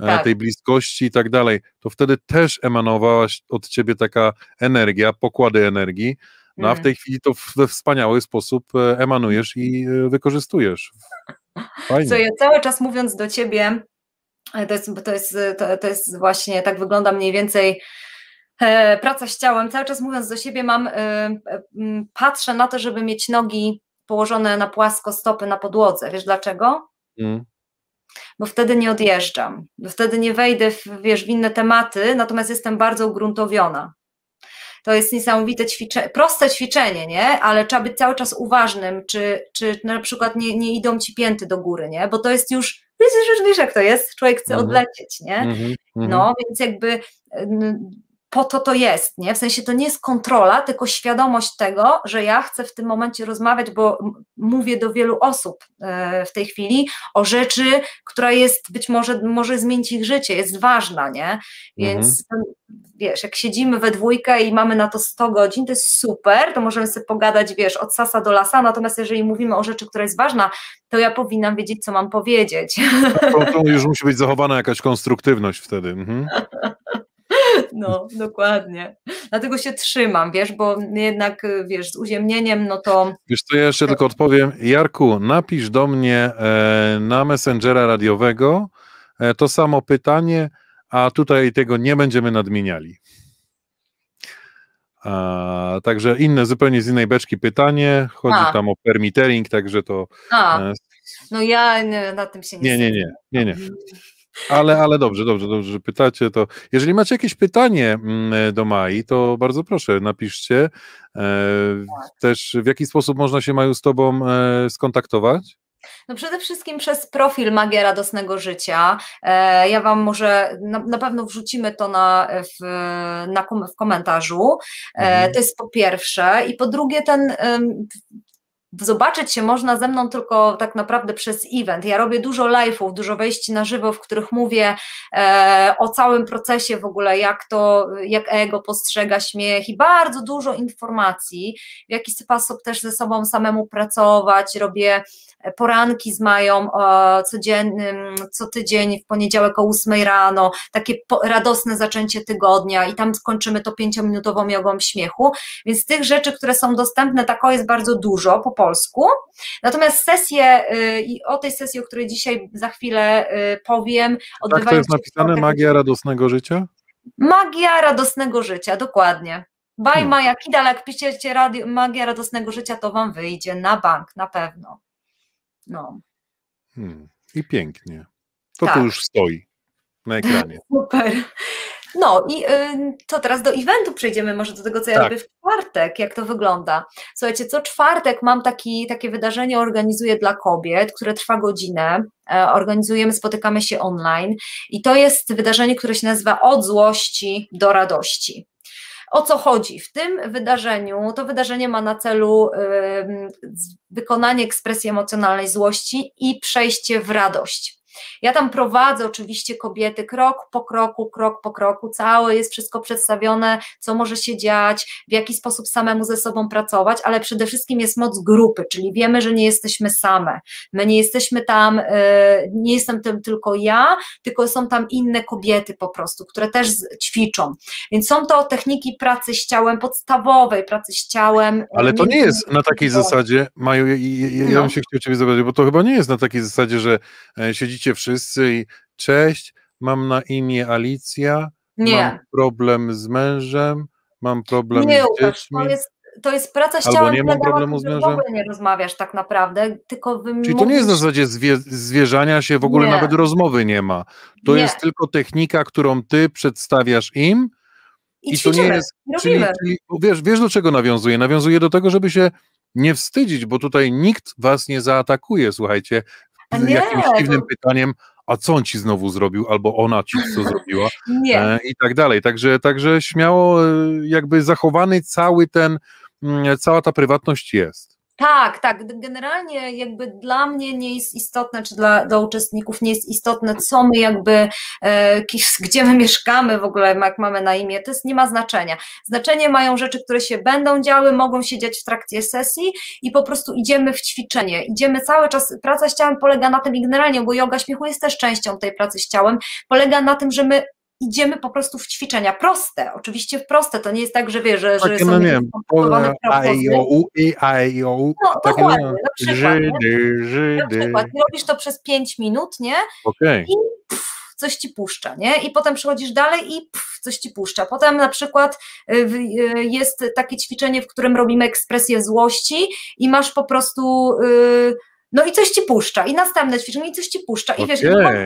E, tak? tej bliskości i tak dalej, to wtedy też emanowałaś od ciebie taka energia, pokłady energii, no a w mm. tej chwili to we wspaniały sposób e, emanujesz i e, wykorzystujesz. Fajnie. Co ja cały czas mówiąc do ciebie, to jest, to jest, to, to jest właśnie, tak wygląda mniej więcej praca z ciałem. Cały czas mówiąc do siebie, mam, patrzę na to, żeby mieć nogi położone na płasko, stopy na podłodze. Wiesz dlaczego? Mm. Bo wtedy nie odjeżdżam, bo wtedy nie wejdę w, wiesz, w inne tematy, natomiast jestem bardzo ugruntowiona. To jest niesamowite ćwiczenie, proste ćwiczenie, nie? Ale trzeba być cały czas uważnym, czy, czy na przykład nie, nie idą ci pięty do góry, nie? Bo to jest już, wiesz, wiesz jak to jest, człowiek chce mhm. odlecieć, nie? Mhm, no, mhm. więc jakby po to to jest, nie? W sensie to nie jest kontrola, tylko świadomość tego, że ja chcę w tym momencie rozmawiać, bo mówię do wielu osób e, w tej chwili o rzeczy, która jest być może, może zmienić ich życie, jest ważna, nie? Więc mhm. wiesz, jak siedzimy we dwójkę i mamy na to 100 godzin, to jest super, to możemy sobie pogadać, wiesz, od sasa do lasa, natomiast jeżeli mówimy o rzeczy, która jest ważna, to ja powinnam wiedzieć, co mam powiedzieć. To, to już musi być zachowana jakaś konstruktywność wtedy. Mhm. No, dokładnie. Dlatego się trzymam, wiesz, bo jednak, wiesz, z uziemnieniem, no to... Wiesz co, ja jeszcze tylko odpowiem. Jarku, napisz do mnie e, na Messengera radiowego e, to samo pytanie, a tutaj tego nie będziemy nadmieniali. A, także inne, zupełnie z innej beczki pytanie, chodzi a. tam o permittering, także to... A. E, no ja na tym się nie Nie, nie, nie, nie, nie. Ale, ale dobrze, dobrze, dobrze, że pytacie. To jeżeli macie jakieś pytanie mm, do Mai, to bardzo proszę, napiszcie. E, też w jaki sposób można się Maju z Tobą e, skontaktować? No przede wszystkim przez profil Magia Radosnego Życia. E, ja Wam może, na, na pewno wrzucimy to na, w, na, w komentarzu. Mhm. To jest po pierwsze. I po drugie, ten zobaczyć się można ze mną tylko tak naprawdę przez event. Ja robię dużo live'ów, dużo wejść na żywo, w których mówię e, o całym procesie w ogóle, jak to, jak ego postrzega śmiech i bardzo dużo informacji, w jaki sposób też ze sobą samemu pracować. Robię poranki z Mają codziennym, co tydzień w poniedziałek o 8 rano, takie radosne zaczęcie tygodnia i tam skończymy to pięciominutową jogą śmiechu, więc tych rzeczy, które są dostępne, tako jest bardzo dużo po polsku, natomiast sesje y, i o tej sesji, o której dzisiaj za chwilę y, powiem, odbywają tak to jest napisane, magia radosnego życia? Magia radosnego życia, dokładnie. By hmm. Maja Kidal, jak piszecie radio, Magia Radosnego Życia, to Wam wyjdzie na bank, na pewno. No. Hmm. I pięknie. To tak. tu już stoi na ekranie. Super. No i y, to teraz do eventu przejdziemy, może do tego, co ja tak. robię w czwartek, jak to wygląda. Słuchajcie, co czwartek mam taki, takie wydarzenie, organizuję dla kobiet, które trwa godzinę. E, organizujemy, spotykamy się online i to jest wydarzenie, które się nazywa Od złości do radości. O co chodzi? W tym wydarzeniu, to wydarzenie ma na celu wykonanie ekspresji emocjonalnej złości i przejście w radość. Ja tam prowadzę oczywiście kobiety krok po kroku, krok po kroku, całe jest wszystko przedstawione, co może się dziać, w jaki sposób samemu ze sobą pracować, ale przede wszystkim jest moc grupy, czyli wiemy, że nie jesteśmy same. My nie jesteśmy tam, e, nie jestem tym tylko ja, tylko są tam inne kobiety po prostu, które też ćwiczą. Więc są to techniki pracy z ciałem podstawowej, pracy z ciałem. Ale to nie jest na takiej zasadzie, Maju, ja, ja, ja bym się chciał Ciebie zobaczyć, bo to chyba nie jest na takiej zasadzie, że e, wszyscy i cześć, mam na imię Alicja, nie. mam problem z mężem, mam problem nie, z dziećmi. To jest, to jest praca z Albo ciałem, nie mam problemu z mężem. w ogóle nie rozmawiasz tak naprawdę, tylko wy Czyli to nie jest na zasadzie zwie, zwierzania się, w ogóle nie. nawet rozmowy nie ma. To nie. jest tylko technika, którą ty przedstawiasz im i, i to nie jest, czyli, czyli, wiesz, wiesz do czego nawiązuje? Nawiązuje do tego, żeby się nie wstydzić, bo tutaj nikt was nie zaatakuje, słuchajcie, z jakimś dziwnym to... pytaniem, a co on ci znowu zrobił, albo ona ci co zrobiła nie. E, i tak dalej. Także, także śmiało e, jakby zachowany cały ten, mm, cała ta prywatność jest. Tak, tak. Generalnie jakby dla mnie nie jest istotne, czy dla, dla uczestników nie jest istotne, co my jakby, e, gdzie my mieszkamy w ogóle, jak mamy na imię, to jest, nie ma znaczenia. Znaczenie mają rzeczy, które się będą działy, mogą się dziać w trakcie sesji i po prostu idziemy w ćwiczenie. Idziemy cały czas, praca z ciałem polega na tym i generalnie, bo yoga śmiechu jest też częścią tej pracy z ciałem, polega na tym, że my idziemy po prostu w ćwiczenia proste, oczywiście proste, to nie jest tak, że wiesz, że, że są no nie wiem, u, i, I, o, u. No dokładnie, na przykład, Żydy, Żydy. Na przykład, robisz to przez 5 minut, nie? Okay. I pff, coś ci puszcza, nie? I potem przechodzisz dalej i pff, coś ci puszcza. Potem na przykład y, y, jest takie ćwiczenie, w którym robimy ekspresję złości i masz po prostu, y, no i coś ci puszcza. I następne ćwiczenie i coś ci puszcza. I okay. wiesz,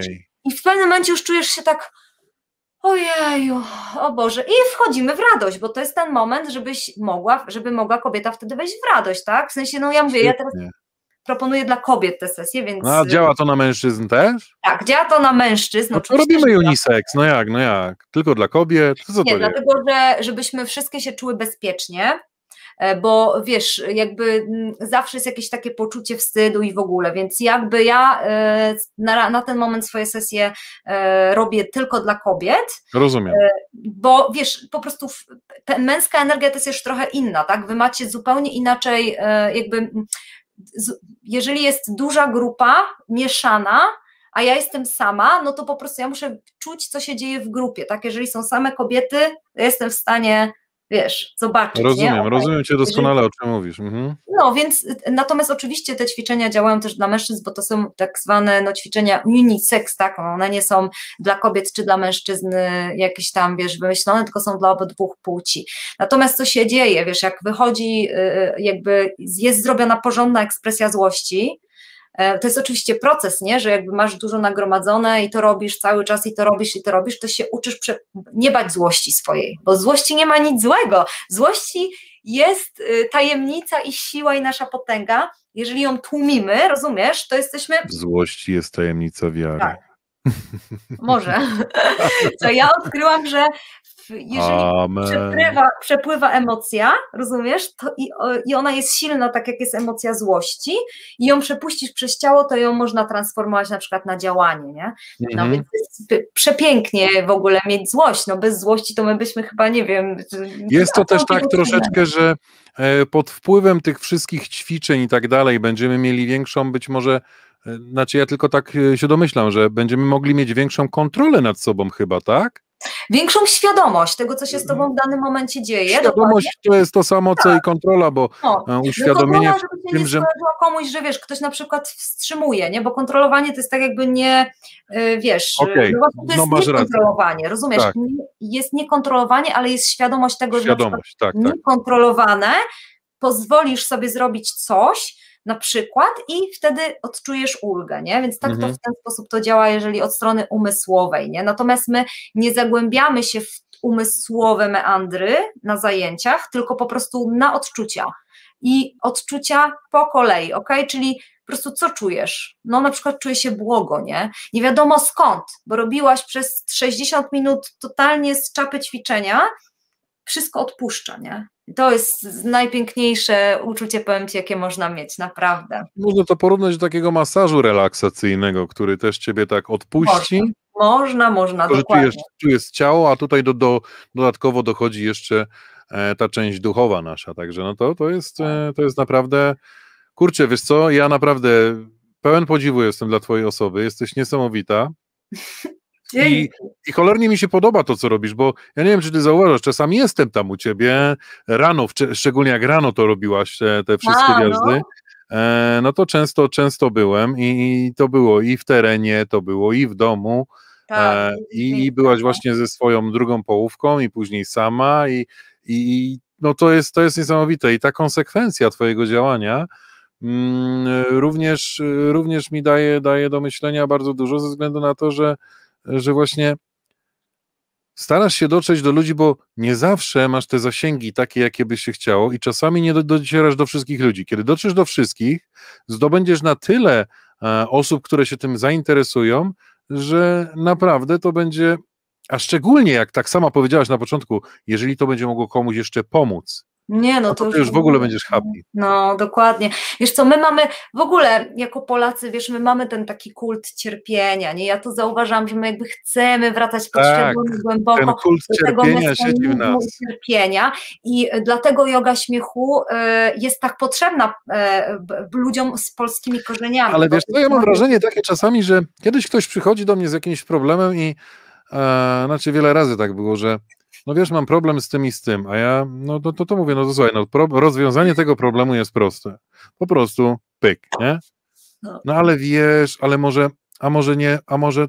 i, i w pewnym momencie już czujesz się tak Ojeju, o Boże. I wchodzimy w radość, bo to jest ten moment, żebyś mogła, żeby mogła kobieta wtedy wejść w radość, tak? W sensie, no ja mówię, Świetnie. ja teraz proponuję dla kobiet tę sesję, więc... No, a działa to na mężczyzn też? Tak, działa to na mężczyzn. No to robimy unisex, no jak, no jak? Tylko dla kobiet? Co Nie, dlatego, że żebyśmy wszystkie się czuły bezpiecznie, bo wiesz, jakby mm, zawsze jest jakieś takie poczucie wstydu i w ogóle, więc jakby ja e, na, na ten moment swoje sesje e, robię tylko dla kobiet. Rozumiem. Bo wiesz, po prostu męska energia to jest już trochę inna, tak? Wy macie zupełnie inaczej, jakby jeżeli jest duża grupa mieszana, a ja jestem sama, no to po prostu ja muszę czuć, co się dzieje w grupie, tak? Jeżeli są same kobiety, to jestem w stanie wiesz, zobaczyć. Rozumiem, nie? rozumiem Cię doskonale, o czym mówisz. Mhm. No, więc natomiast oczywiście te ćwiczenia działają też dla mężczyzn, bo to są tak zwane no, ćwiczenia unisex, tak, one nie są dla kobiet czy dla mężczyzn jakieś tam, wiesz, wymyślone, tylko są dla obydwu płci. Natomiast co się dzieje, wiesz, jak wychodzi, y, y, jakby jest zrobiona porządna ekspresja złości, to jest oczywiście proces, nie? że jakby masz dużo nagromadzone i to robisz cały czas i to robisz i to robisz, to się uczysz nie bać złości swojej, bo złości nie ma nic złego. Złości jest y, tajemnica i siła i nasza potęga. Jeżeli ją tłumimy, rozumiesz, to jesteśmy. W złości jest tajemnica wiary. Tak. Może. To ja odkryłam, że jeżeli przepływa, przepływa, emocja, rozumiesz, to i, i ona jest silna, tak jak jest emocja złości, i ją przepuścisz przez ciało, to ją można transformować na przykład na działanie, nie? No mhm. więc przepięknie w ogóle mieć złość, no bez złości to my byśmy chyba, nie wiem... Jest to też tak troszeczkę, że e, pod wpływem tych wszystkich ćwiczeń i tak dalej będziemy mieli większą być może e, znaczy ja tylko tak e, się domyślam, że będziemy mogli mieć większą kontrolę nad sobą chyba, tak? Większą świadomość tego, co się z tobą w danym momencie dzieje. Świadomość dokładnie. to jest to samo, co tak. i kontrola, bo no. E, uświadomienie no kontrola, tym, że... komuś, że wiesz, ktoś na przykład wstrzymuje, nie? bo kontrolowanie to jest tak jakby nie, e, wiesz, okay. no to jest no niekontrolowanie, rozumiesz? Tak. Jest niekontrolowanie, ale jest świadomość tego, świadomość, że tak, tak. niekontrolowane, pozwolisz sobie zrobić coś, na przykład i wtedy odczujesz ulgę, nie? Więc tak mhm. to w ten sposób to działa, jeżeli od strony umysłowej, nie? Natomiast my nie zagłębiamy się w umysłowe meandry na zajęciach, tylko po prostu na odczucia. I odczucia po kolei, ok? Czyli po prostu co czujesz? No na przykład czuję się błogo, nie? Nie wiadomo skąd, bo robiłaś przez 60 minut totalnie z czapy ćwiczenia, wszystko odpuszcza, nie? To jest najpiękniejsze uczucie, powiem Ci, jakie można mieć, naprawdę. Można to porównać do takiego masażu relaksacyjnego, który też Ciebie tak odpuści. Można, można, można dokładnie. Czujesz, czujesz ciało, a tutaj do, do, dodatkowo dochodzi jeszcze e, ta część duchowa nasza, także no to, to, jest, e, to jest naprawdę, kurczę, wiesz co, ja naprawdę pełen podziwu jestem dla Twojej osoby, jesteś niesamowita. I, I cholernie mi się podoba to, co robisz, bo ja nie wiem, czy ty zauważasz, czasami jestem tam u ciebie rano, szczególnie jak rano to robiłaś, te, te wszystkie A, wjazdy. No. No to często, często byłem i, to było i w terenie, to było i w domu. Tak, e, i, i byłaś właśnie ze swoją drugą połówką i później sama i, i no to jest, to jest niesamowite i ta konsekwencja twojego działania mm, również, również mi daje, daje do myślenia bardzo dużo ze względu na to, że że właśnie starasz się dotrzeć do ludzi, bo nie zawsze masz te zasięgi takie, jakie byś się chciało i czasami nie docierasz do wszystkich ludzi. Kiedy dotrzesz do wszystkich, zdobędziesz na tyle e, osób, które się tym zainteresują, że naprawdę to będzie, a szczególnie jak tak sama powiedziałaś na początku, jeżeli to będzie mogło komuś jeszcze pomóc, nie, no, no to, to, już, już w ogóle będziesz happy. No, dokładnie. Wiesz co, my mamy w ogóle jako Polacy, wiesz, my mamy ten taki kult cierpienia, nie? Ja to zauważam, że my jakby chcemy wracać pod tak, głęboko ten kult do tego siedzi w nas. cierpienia i dlatego yoga śmiechu y, jest tak potrzebna y, ludziom z polskimi korzeniami. Ale wiesz co, ja mam wrażenie takie czasami, że kiedyś ktoś przychodzi do mnie z jakimś problemem i e, znaczy wiele razy tak było, że no wiesz, mam problem z tym i z tym, a ja, no to, to, to mówię, no to słuchaj, no pro, rozwiązanie tego problemu jest proste. Po prostu pyk, nie? No. no ale wiesz, ale może, a może nie, a może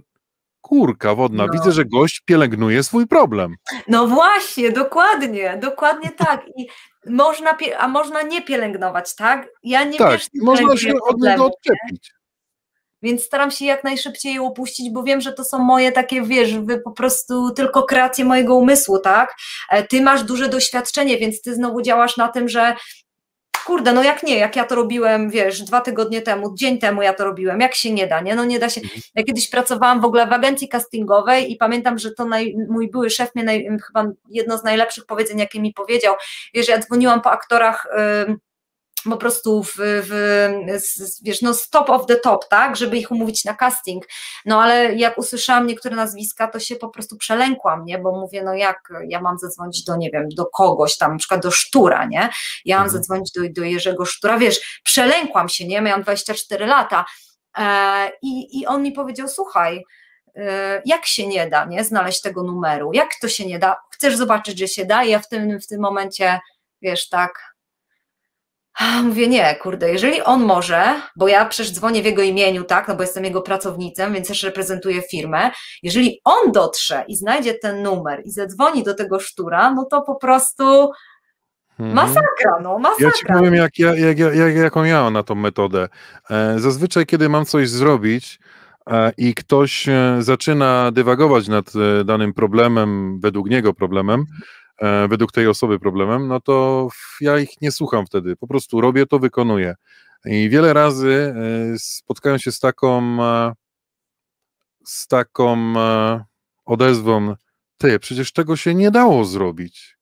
kurka wodna. No. Widzę, że gość pielęgnuje swój problem. No właśnie, dokładnie, dokładnie tak. I można, a można nie pielęgnować, tak? Ja nie tak, wiesz, można się od niego odczepić więc staram się jak najszybciej je opuścić, bo wiem, że to są moje takie, wiesz, wy po prostu tylko kreacje mojego umysłu, tak? E, ty masz duże doświadczenie, więc ty znowu działasz na tym, że kurde, no jak nie, jak ja to robiłem, wiesz, dwa tygodnie temu, dzień temu ja to robiłem, jak się nie da, nie? No nie da się. Mhm. Ja kiedyś pracowałam w ogóle w agencji castingowej i pamiętam, że to naj, mój były szef mnie naj, chyba jedno z najlepszych powiedzeń, jakie mi powiedział, wiesz, ja dzwoniłam po aktorach po prostu w, w, wiesz, no top of the top, tak, żeby ich umówić na casting, no ale jak usłyszałam niektóre nazwiska, to się po prostu przelękłam, nie, bo mówię, no jak ja mam zadzwonić do, nie wiem, do kogoś tam, na przykład do Sztura, nie, ja mam mhm. zadzwonić do, do Jerzego Sztura, wiesz, przelękłam się, nie, miałam 24 lata. E, i, i on mi powiedział, słuchaj, e, jak się nie da, nie, znaleźć tego numeru, jak to się nie da, chcesz zobaczyć, że się da? I ja w tym, w tym momencie, wiesz, tak, Mówię, nie, kurde, jeżeli on może, bo ja przecież dzwonię w jego imieniu, tak, no bo jestem jego pracownicą, więc też reprezentuję firmę, jeżeli on dotrze i znajdzie ten numer i zadzwoni do tego sztura, no to po prostu mhm. masakra, no masakra. Ja ci powiem, jak, jak, jak, jak, jaką ja na tą metodę. E, zazwyczaj, kiedy mam coś zrobić, e, i ktoś e, zaczyna dywagować nad danym problemem, według niego problemem, według tej osoby problemem, no to ja ich nie słucham wtedy. Po prostu robię to, wykonuję. I wiele razy e, spotkałem się z taką e, z taką odezwą, ty, przecież tego się nie dało zrobić.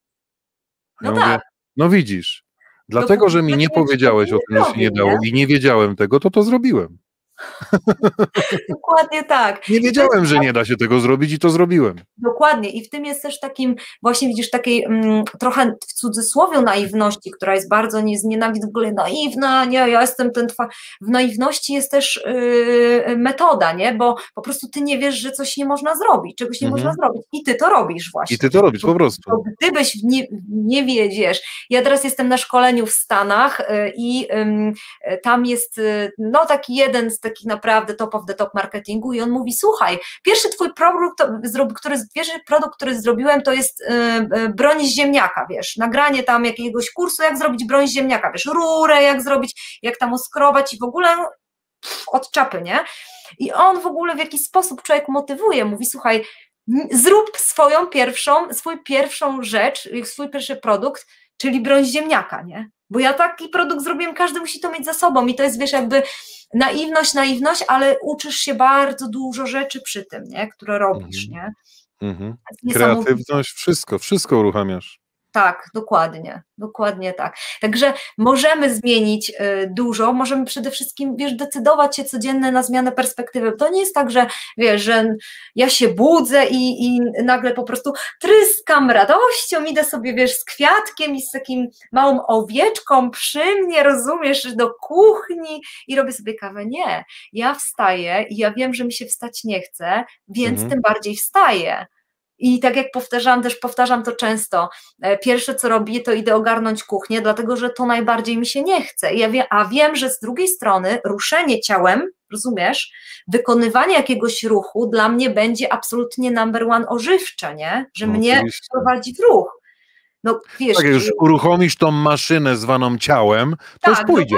Ja no mówię, tak. no widzisz, dlatego, że mi nie powiedziałeś o tym, że się nie dało i nie wiedziałem tego, to to zrobiłem. Dokładnie tak. Nie wiedziałem, że nie da się tego zrobić i to zrobiłem. Dokładnie. I w tym jest też takim, właśnie widzisz, takiej mm, trochę w cudzysłowie naiwności, która jest bardzo nie, nienawidzę w ogóle naiwna, nie, ja jestem ten twa. W naiwności jest też yy, metoda, nie? Bo po prostu ty nie wiesz, że coś nie można zrobić, czegoś nie mhm. można zrobić. I ty to robisz właśnie. I ty to robisz po prostu. Bo gdybyś nie, nie wiedziesz. Ja teraz jestem na szkoleniu w Stanach yy, i yy, tam jest y, no taki jeden z takich naprawdę top of the top marketingu i on mówi, słuchaj, pierwszy twój produkt, który, pierwszy produkt, który zrobiłem, to jest y, y, broń ziemniaka, wiesz, nagranie tam jakiegoś kursu, jak zrobić broń ziemniaka, wiesz, rurę, jak zrobić, jak tam oskrobać i w ogóle od czapy, nie? I on w ogóle w jakiś sposób człowiek motywuje, mówi, słuchaj, zrób swoją pierwszą, swój pierwszą rzecz, swój pierwszy produkt, czyli broń ziemniaka, nie? Bo ja taki produkt zrobiłem, każdy musi to mieć za sobą i to jest, wiesz, jakby naiwność, naiwność, ale uczysz się bardzo dużo rzeczy przy tym, nie? które robisz, mhm. nie? Mhm. Kreatywność, wszystko, wszystko uruchamiasz. Tak, dokładnie, dokładnie tak. Także możemy zmienić y, dużo, możemy przede wszystkim, wiesz, decydować się codziennie na zmianę perspektywy. To nie jest tak, że wiesz, że ja się budzę i, i nagle po prostu tryskam radością, idę sobie, wiesz, z kwiatkiem i z takim małą owieczką przy mnie, rozumiesz, do kuchni i robię sobie kawę. Nie, ja wstaję i ja wiem, że mi się wstać nie chce, więc mhm. tym bardziej wstaję. I tak jak powtarzam, też powtarzam to często, e, pierwsze co robię, to idę ogarnąć kuchnię, dlatego że to najbardziej mi się nie chce. Ja wie, a wiem, że z drugiej strony ruszenie ciałem, rozumiesz, wykonywanie jakiegoś ruchu dla mnie będzie absolutnie number one ożywcze, nie? Że no, mnie oczywiście. prowadzi w ruch. No, wiesz, tak, jak już uruchomisz tą maszynę zwaną ciałem, to tak, już pójdzie.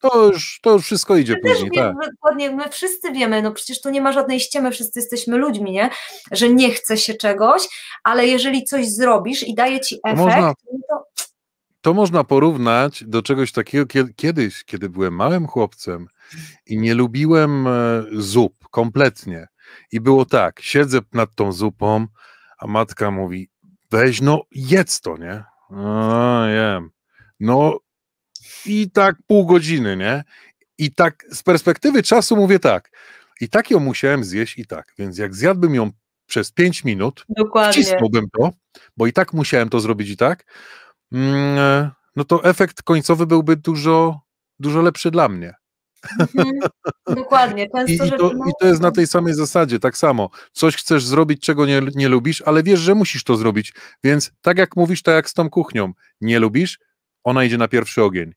To już, to już wszystko idzie my później. Wiemy, tak. dokładnie, my wszyscy wiemy, no przecież tu nie ma żadnej ściemy, wszyscy jesteśmy ludźmi, nie? Że nie chce się czegoś, ale jeżeli coś zrobisz i daje ci efekt, to można, to... to można porównać do czegoś takiego kiedyś, kiedy byłem małym chłopcem i nie lubiłem e, zup kompletnie. I było tak, siedzę nad tą zupą, a matka mówi, weź no jedz to, nie? No, jem. No i tak pół godziny, nie? I tak z perspektywy czasu mówię tak, i tak ją musiałem zjeść i tak, więc jak zjadłbym ją przez 5 minut, Dokładnie. wcisnąłbym to, bo i tak musiałem to zrobić i tak, mm, no to efekt końcowy byłby dużo, dużo lepszy dla mnie. Mhm. Dokładnie. I, i, to, I to jest na tej samej zasadzie, tak samo. Coś chcesz zrobić, czego nie, nie lubisz, ale wiesz, że musisz to zrobić. Więc tak jak mówisz, tak jak z tą kuchnią. Nie lubisz, ona idzie na pierwszy ogień.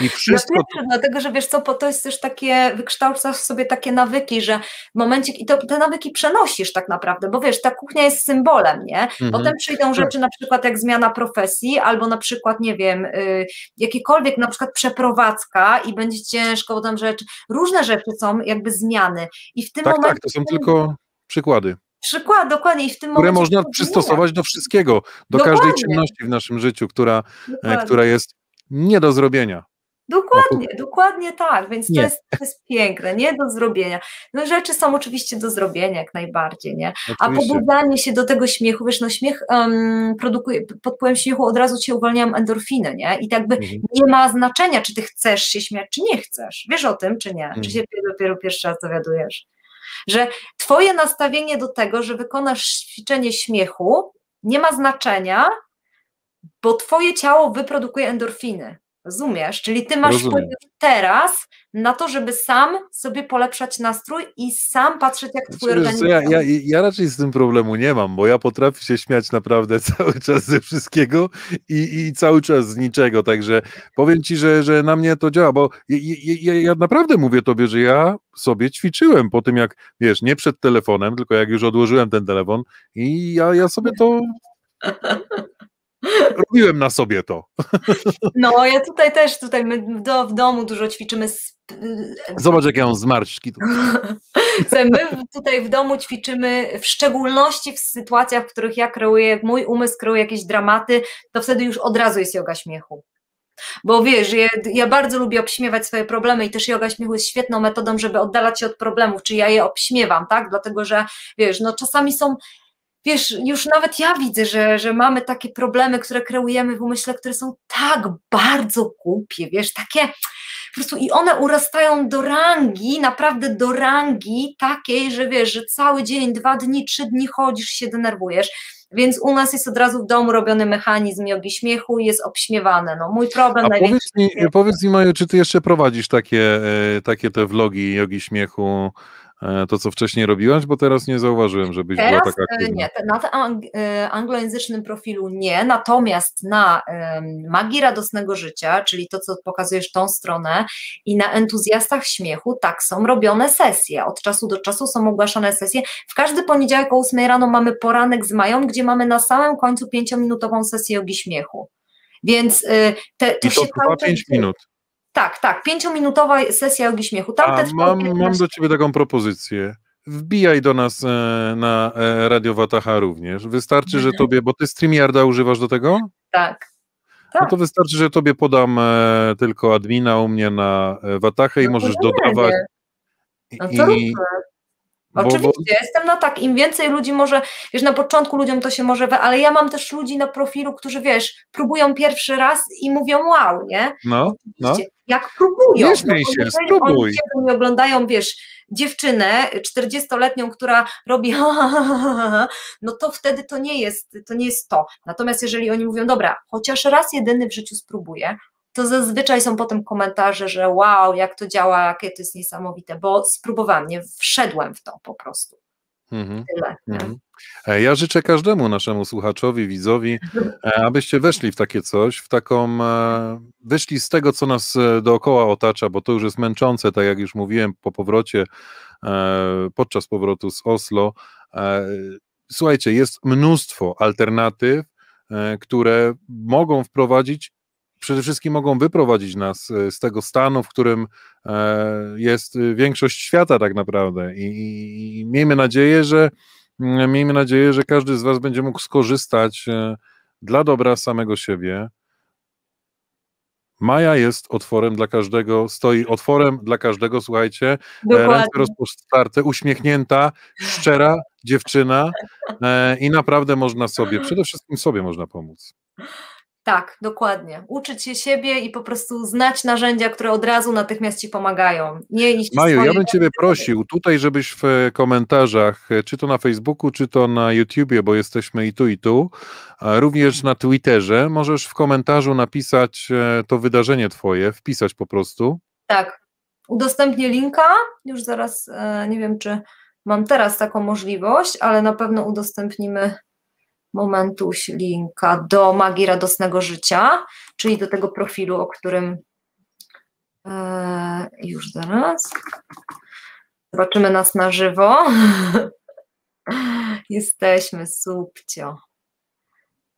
I wszystko. Ja pierwsze, dlatego, że wiesz co, to jest też takie, wykształcasz sobie takie nawyki, że w momencie, i to te nawyki przenosisz tak naprawdę, bo wiesz, ta kuchnia jest symbolem, nie? Mhm. Potem przyjdą rzeczy na przykład jak zmiana profesji, albo na przykład, nie wiem, y, jakiekolwiek na przykład przeprowadzka i będzie ciężko, bo tam rzeczy, różne rzeczy są jakby zmiany. I w tym tak, momencie. Tak, to są tylko przykłady. Przykład, dokładnie. I w tym które można przystosować do wszystkiego, do dokładnie. każdej czynności w naszym życiu, która, e, która jest nie do zrobienia. Dokładnie, dokładnie tak, więc to jest, to jest, piękne, nie do zrobienia. No rzeczy są oczywiście do zrobienia jak najbardziej, nie? A pobudzanie się do tego śmiechu, wiesz, no śmiech um, produkuje, pod wpływem śmiechu od razu cię uwalniają endorfiny, nie? I tak by mhm. nie ma znaczenia, czy ty chcesz się śmiać, czy nie chcesz. Wiesz o tym, czy nie? Mhm. Czy się dopiero pierwszy raz dowiadujesz? Że twoje nastawienie do tego, że wykonasz ćwiczenie śmiechu, nie ma znaczenia, bo twoje ciało wyprodukuje endorfiny. Rozumiesz? Czyli ty masz teraz na to, żeby sam sobie polepszać nastrój i sam patrzeć, jak twój znaczy, organizm. Ja, ja, ja, raczej z tym problemu nie mam, bo ja potrafię się śmiać naprawdę cały czas ze wszystkiego i, i cały czas z niczego. Także powiem ci, że, że na mnie to działa, bo ja, ja, ja naprawdę mówię tobie, że ja sobie ćwiczyłem po tym, jak wiesz, nie przed telefonem, tylko jak już odłożyłem ten telefon i ja, ja sobie to Robiłem na sobie to. No, ja tutaj też, tutaj my do, w domu dużo ćwiczymy. Z... Zobacz, jak ja mam zmarszczki. my tutaj w domu ćwiczymy, w szczególności w sytuacjach, w których ja kreuję, mój umysł kreuje jakieś dramaty, to wtedy już od razu jest yoga śmiechu. Bo wiesz, ja, ja, bardzo lubię obśmiewać swoje problemy i też yoga śmiechu jest świetną metodą, żeby oddalać się od problemów, czyli ja je obśmiewam, tak? Dlatego, że wiesz, no czasami są wiesz, już nawet ja widzę, że, że mamy takie problemy, które kreujemy w umyśle, które są tak bardzo głupie, wiesz, takie po prostu i one urastają do rangi, naprawdę do rangi takiej, że wiesz, że cały dzień, dwa dni, trzy dni chodzisz, się denerwujesz. Więc u nas jest od razu w domu robiony mechanizm jogi śmiechu i jest obśmiewane. No, mój problem A największy... Powiedz mi, powiedz mi Maju, czy ty jeszcze prowadzisz takie, e, takie te vlogi jogi śmiechu to, co wcześniej robiłaś, bo teraz nie zauważyłem, żebyś teraz, była taka e, aktywna. Nie, na e, anglojęzycznym profilu nie, natomiast na Magii Radosnego Życia, czyli to, co pokazujesz tą stronę i na Entuzjastach Śmiechu, tak, są robione sesje, od czasu do czasu są ogłaszane sesje, w każdy poniedziałek o 8 rano mamy poranek z Mają, gdzie mamy na samym końcu pięciominutową sesję jogi śmiechu, więc te, to, I to się trwa 5 minut. Tak, tak, pięciominutowa sesja jogi śmiechu. Tam A, mam, mam do Ciebie taką propozycję. Wbijaj do nas e, na e, Radio Wataha również. Wystarczy, że mhm. Tobie, bo Ty StreamYarda używasz do tego? Tak. No tak. to wystarczy, że Tobie podam e, tylko admina u mnie na Watachę i no możesz dodawać. No to I, Oczywiście, bo, bo... jestem na tak, im więcej ludzi może, wiesz, na początku ludziom to się może, ale ja mam też ludzi na profilu, którzy, wiesz, próbują pierwszy raz i mówią wow, nie? No, no. Jak próbują. No, się, spróbuj. Oni oglądają, wiesz, dziewczynę 40-letnią, która robi no to wtedy to nie jest, to nie jest to. Natomiast jeżeli oni mówią, dobra, chociaż raz jedyny w życiu spróbuję, to zazwyczaj są potem komentarze, że wow, jak to działa, jakie to jest niesamowite, bo spróbowałam, nie wszedłem w to po prostu. Mhm. Tyle. Mhm. E, ja życzę każdemu naszemu słuchaczowi, widzowi, e, abyście weszli w takie coś, w taką, e, wyszli z tego, co nas dookoła otacza, bo to już jest męczące, tak jak już mówiłem po powrocie, podczas powrotu z Oslo. Słuchajcie, jest mnóstwo alternatyw, które mogą wprowadzić przede wszystkim mogą wyprowadzić nas e, z tego stanu, w którym e, jest większość świata tak naprawdę. I, i miejmy nadzieję, że mm, miejmy nadzieję, że każdy z Was będzie mógł skorzystać e, dla dobra samego siebie. Maja jest otworem dla każdego, stoi otworem dla każdego, słuchajcie, Dokładnie. ręce rozpostarte, uśmiechnięta, szczera dziewczyna i naprawdę można sobie, przede wszystkim sobie można pomóc. Tak, dokładnie. Uczyć się siebie i po prostu znać narzędzia, które od razu natychmiast ci pomagają. Nie iść Maju, ja bym Ciebie prosił tutaj, żebyś w komentarzach, czy to na Facebooku, czy to na YouTubie, bo jesteśmy i tu, i tu, również na Twitterze, możesz w komentarzu napisać e, to wydarzenie Twoje, wpisać po prostu. Tak. Udostępnię linka, już zaraz e, nie wiem, czy mam teraz taką możliwość, ale na pewno udostępnimy momentuś linka do magii radosnego życia, czyli do tego profilu, o którym e, już zaraz zobaczymy nas na żywo. Jesteśmy, subcio.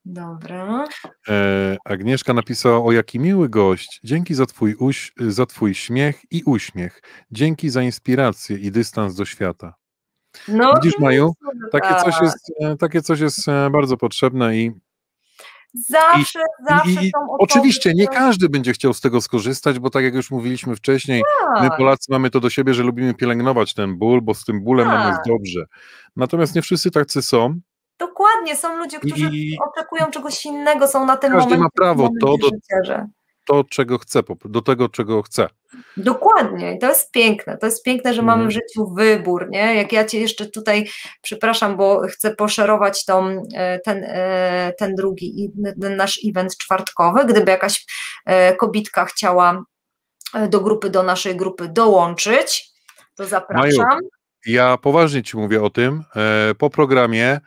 Dobra. E, Agnieszka napisała, o jaki miły gość. Dzięki za twój, uś, za twój śmiech i uśmiech. Dzięki za inspirację i dystans do świata. No, Widzisz, Maju, takie coś, tak. jest, e, takie coś jest e, bardzo potrzebne i Zawsze, I, zawsze i, są Oczywiście nie każdy będzie chciał z tego skorzystać, bo tak jak już mówiliśmy wcześniej, tak. my Polacy mamy to do siebie, że lubimy pielęgnować ten ból, bo z tym bólem tak. nam jest tak. dobrze. Natomiast nie wszyscy tacy są. Dokładnie, są ludzie, którzy I, oczekują czegoś innego, są na tym każdy momencie. ma prawo to do, to, czego chce, do tego, czego chce. Dokładnie, i to jest piękne. To jest piękne, że mamy w mhm. życiu wybór. Nie? Jak ja Cię jeszcze tutaj, przepraszam, bo chcę poszerować tą, e, ten, e, ten drugi, ten nasz event czwartkowy. Gdyby jakaś e, kobitka chciała do grupy, do naszej grupy dołączyć, to zapraszam. Maju, ja poważnie Ci mówię o tym. Po programie,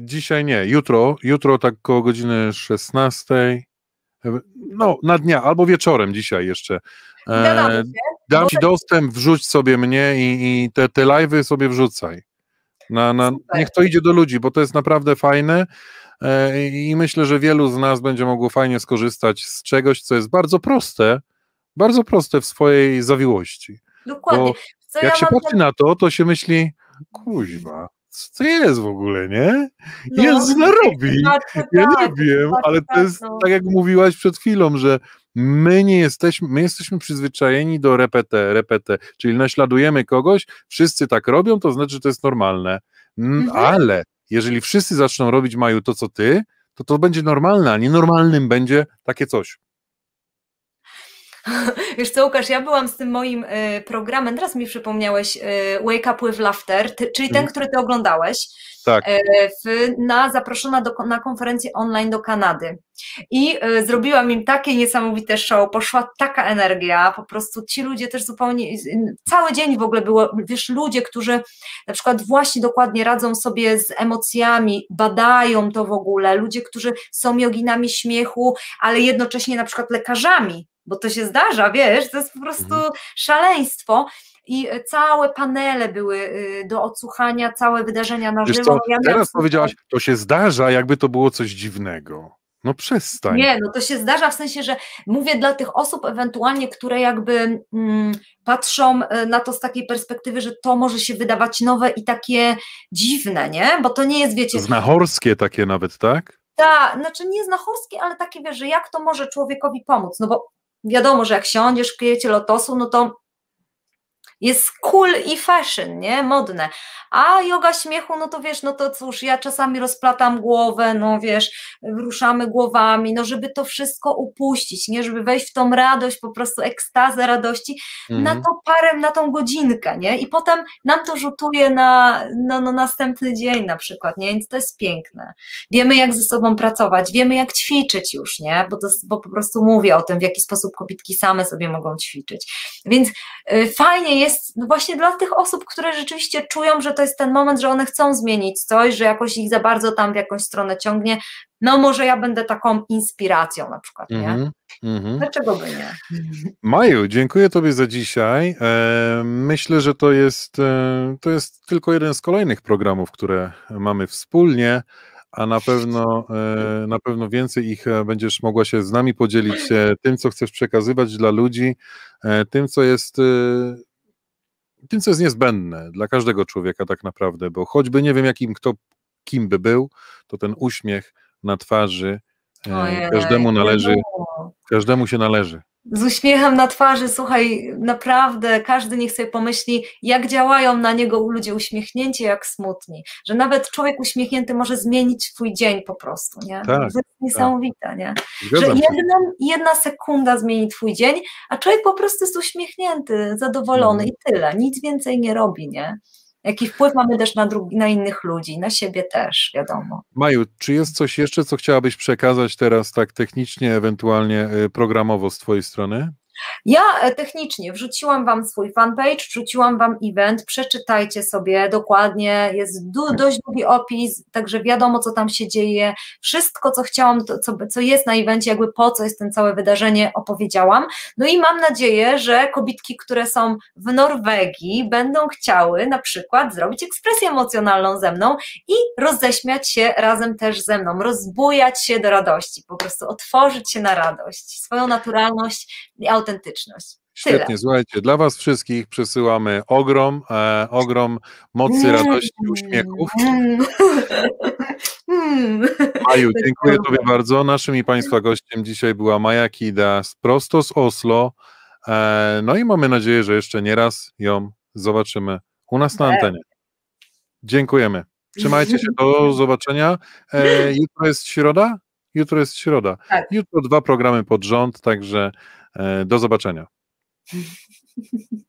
dzisiaj nie, jutro, jutro tak koło godziny 16 no, na dnia albo wieczorem dzisiaj jeszcze. E, dam ci dostęp, wrzuć sobie mnie i, i te, te live'y sobie wrzucaj. Na, na, niech to idzie do ludzi, bo to jest naprawdę fajne e, i myślę, że wielu z nas będzie mogło fajnie skorzystać z czegoś, co jest bardzo proste, bardzo proste w swojej zawiłości. Dokładnie. Jak ja się patrzy na to, to się myśli, kuźwa, co to jest w ogóle, nie? No, jest narobi. Ja nie tak, wiem, ale to tak, jest no. tak jak mówiłaś przed chwilą, że my nie jesteśmy, my jesteśmy przyzwyczajeni do repete, repete, czyli naśladujemy kogoś, wszyscy tak robią, to znaczy, że to jest normalne. Mhm. Ale jeżeli wszyscy zaczną robić Maju to, co ty, to to będzie normalne, a nienormalnym będzie takie coś. Wiesz co, Łukasz, ja byłam z tym moim y, programem, teraz mi przypomniałeś, y, Wake Up with Laughter, ty, czyli ten, mhm. który ty oglądałeś. Tak. Y, w, na, zaproszona do, na konferencję online do Kanady. I y, zrobiłam im takie niesamowite show, poszła taka energia, po prostu ci ludzie też zupełnie, cały dzień w ogóle było, wiesz, ludzie, którzy na przykład właśnie dokładnie radzą sobie z emocjami, badają to w ogóle, ludzie, którzy są joginami śmiechu, ale jednocześnie na przykład lekarzami, bo to się zdarza, wiesz, to jest po prostu mhm. szaleństwo. I całe panele były y, do odsłuchania, całe wydarzenia na żywo. Ja teraz powiedziałaś, to się zdarza, jakby to było coś dziwnego. No przestań. Nie, no to się zdarza w sensie, że mówię dla tych osób ewentualnie, które jakby mm, patrzą y, na to z takiej perspektywy, że to może się wydawać nowe i takie dziwne, nie? Bo to nie jest, wiecie... Znachorskie takie nawet, tak? Tak, znaczy nie znachorskie, ale takie, wiesz, że jak to może człowiekowi pomóc? No bo wiadomo, że jak siądziesz w kwiecie lotosu, no to jest cool i fashion, nie? Modne. A yoga śmiechu, no to wiesz, no to cóż, ja czasami rozplatam głowę, no wiesz, ruszamy głowami, no żeby to wszystko upuścić, nie? Żeby wejść w tą radość, po prostu ekstazę radości mhm. na to parę, na tą godzinkę, nie? I potem nam to rzutuje na no, no, następny dzień na przykład, nie? Więc to jest piękne. Wiemy, jak ze sobą pracować, wiemy, jak ćwiczyć już, nie? Bo, to, bo po prostu mówię o tym, w jaki sposób kobietki same sobie mogą ćwiczyć. Więc y, fajnie jest no właśnie dla tych osób, które rzeczywiście czują, że to jest ten moment, że one chcą zmienić coś, że jakoś ich za bardzo tam w jakąś stronę ciągnie, no może ja będę taką inspiracją na przykład, nie? Mm -hmm. Dlaczego by nie? Maju, dziękuję Tobie za dzisiaj. E, myślę, że to jest, e, to jest tylko jeden z kolejnych programów, które mamy wspólnie a na pewno, e, na pewno więcej ich będziesz mogła się z nami podzielić tym, co chcesz przekazywać dla ludzi, tym, co jest tym, co jest niezbędne dla każdego człowieka tak naprawdę, bo choćby nie wiem, jakim kto, kim by był, to ten uśmiech na twarzy e, Ojej, każdemu należy, każdemu się należy z uśmiechem na twarzy, słuchaj, naprawdę każdy niech sobie pomyśli, jak działają na niego ludzie uśmiechnięci, jak smutni, że nawet człowiek uśmiechnięty może zmienić twój dzień po prostu, nie? Tak, to jest tak. niesamowite, tak. nie? że jedna, jedna sekunda zmieni twój dzień, a człowiek po prostu jest uśmiechnięty, zadowolony mhm. i tyle, nic więcej nie robi, nie? Jaki wpływ mamy też na, drugi, na innych ludzi, na siebie też, wiadomo. Maju, czy jest coś jeszcze, co chciałabyś przekazać teraz tak technicznie, ewentualnie y, programowo z Twojej strony? Ja e, technicznie wrzuciłam Wam swój fanpage, wrzuciłam Wam event, przeczytajcie sobie dokładnie, jest du dość długi opis, także wiadomo, co tam się dzieje. Wszystko, co chciałam, to, co, co jest na evencie, jakby po co jest ten całe wydarzenie, opowiedziałam. No i mam nadzieję, że kobitki, które są w Norwegii, będą chciały na przykład zrobić ekspresję emocjonalną ze mną i roześmiać się razem też ze mną, rozbujać się do radości, po prostu otworzyć się na radość, swoją naturalność i autentyczność autentyczność. Tyle. Świetnie, słuchajcie, dla Was wszystkich przesyłamy ogrom, e, ogrom mocy, mm. radości, uśmiechów. Mm. Maju, dziękuję Tobie bardzo. Naszym i Państwa gościem dzisiaj była Maja Kida prosto z Oslo. E, no i mamy nadzieję, że jeszcze nie raz ją zobaczymy u nas na antenie. Dziękujemy. Trzymajcie się, do zobaczenia. E, jutro jest środa? Jutro jest środa. Tak. Jutro dwa programy pod rząd, także E, do zobaczenia.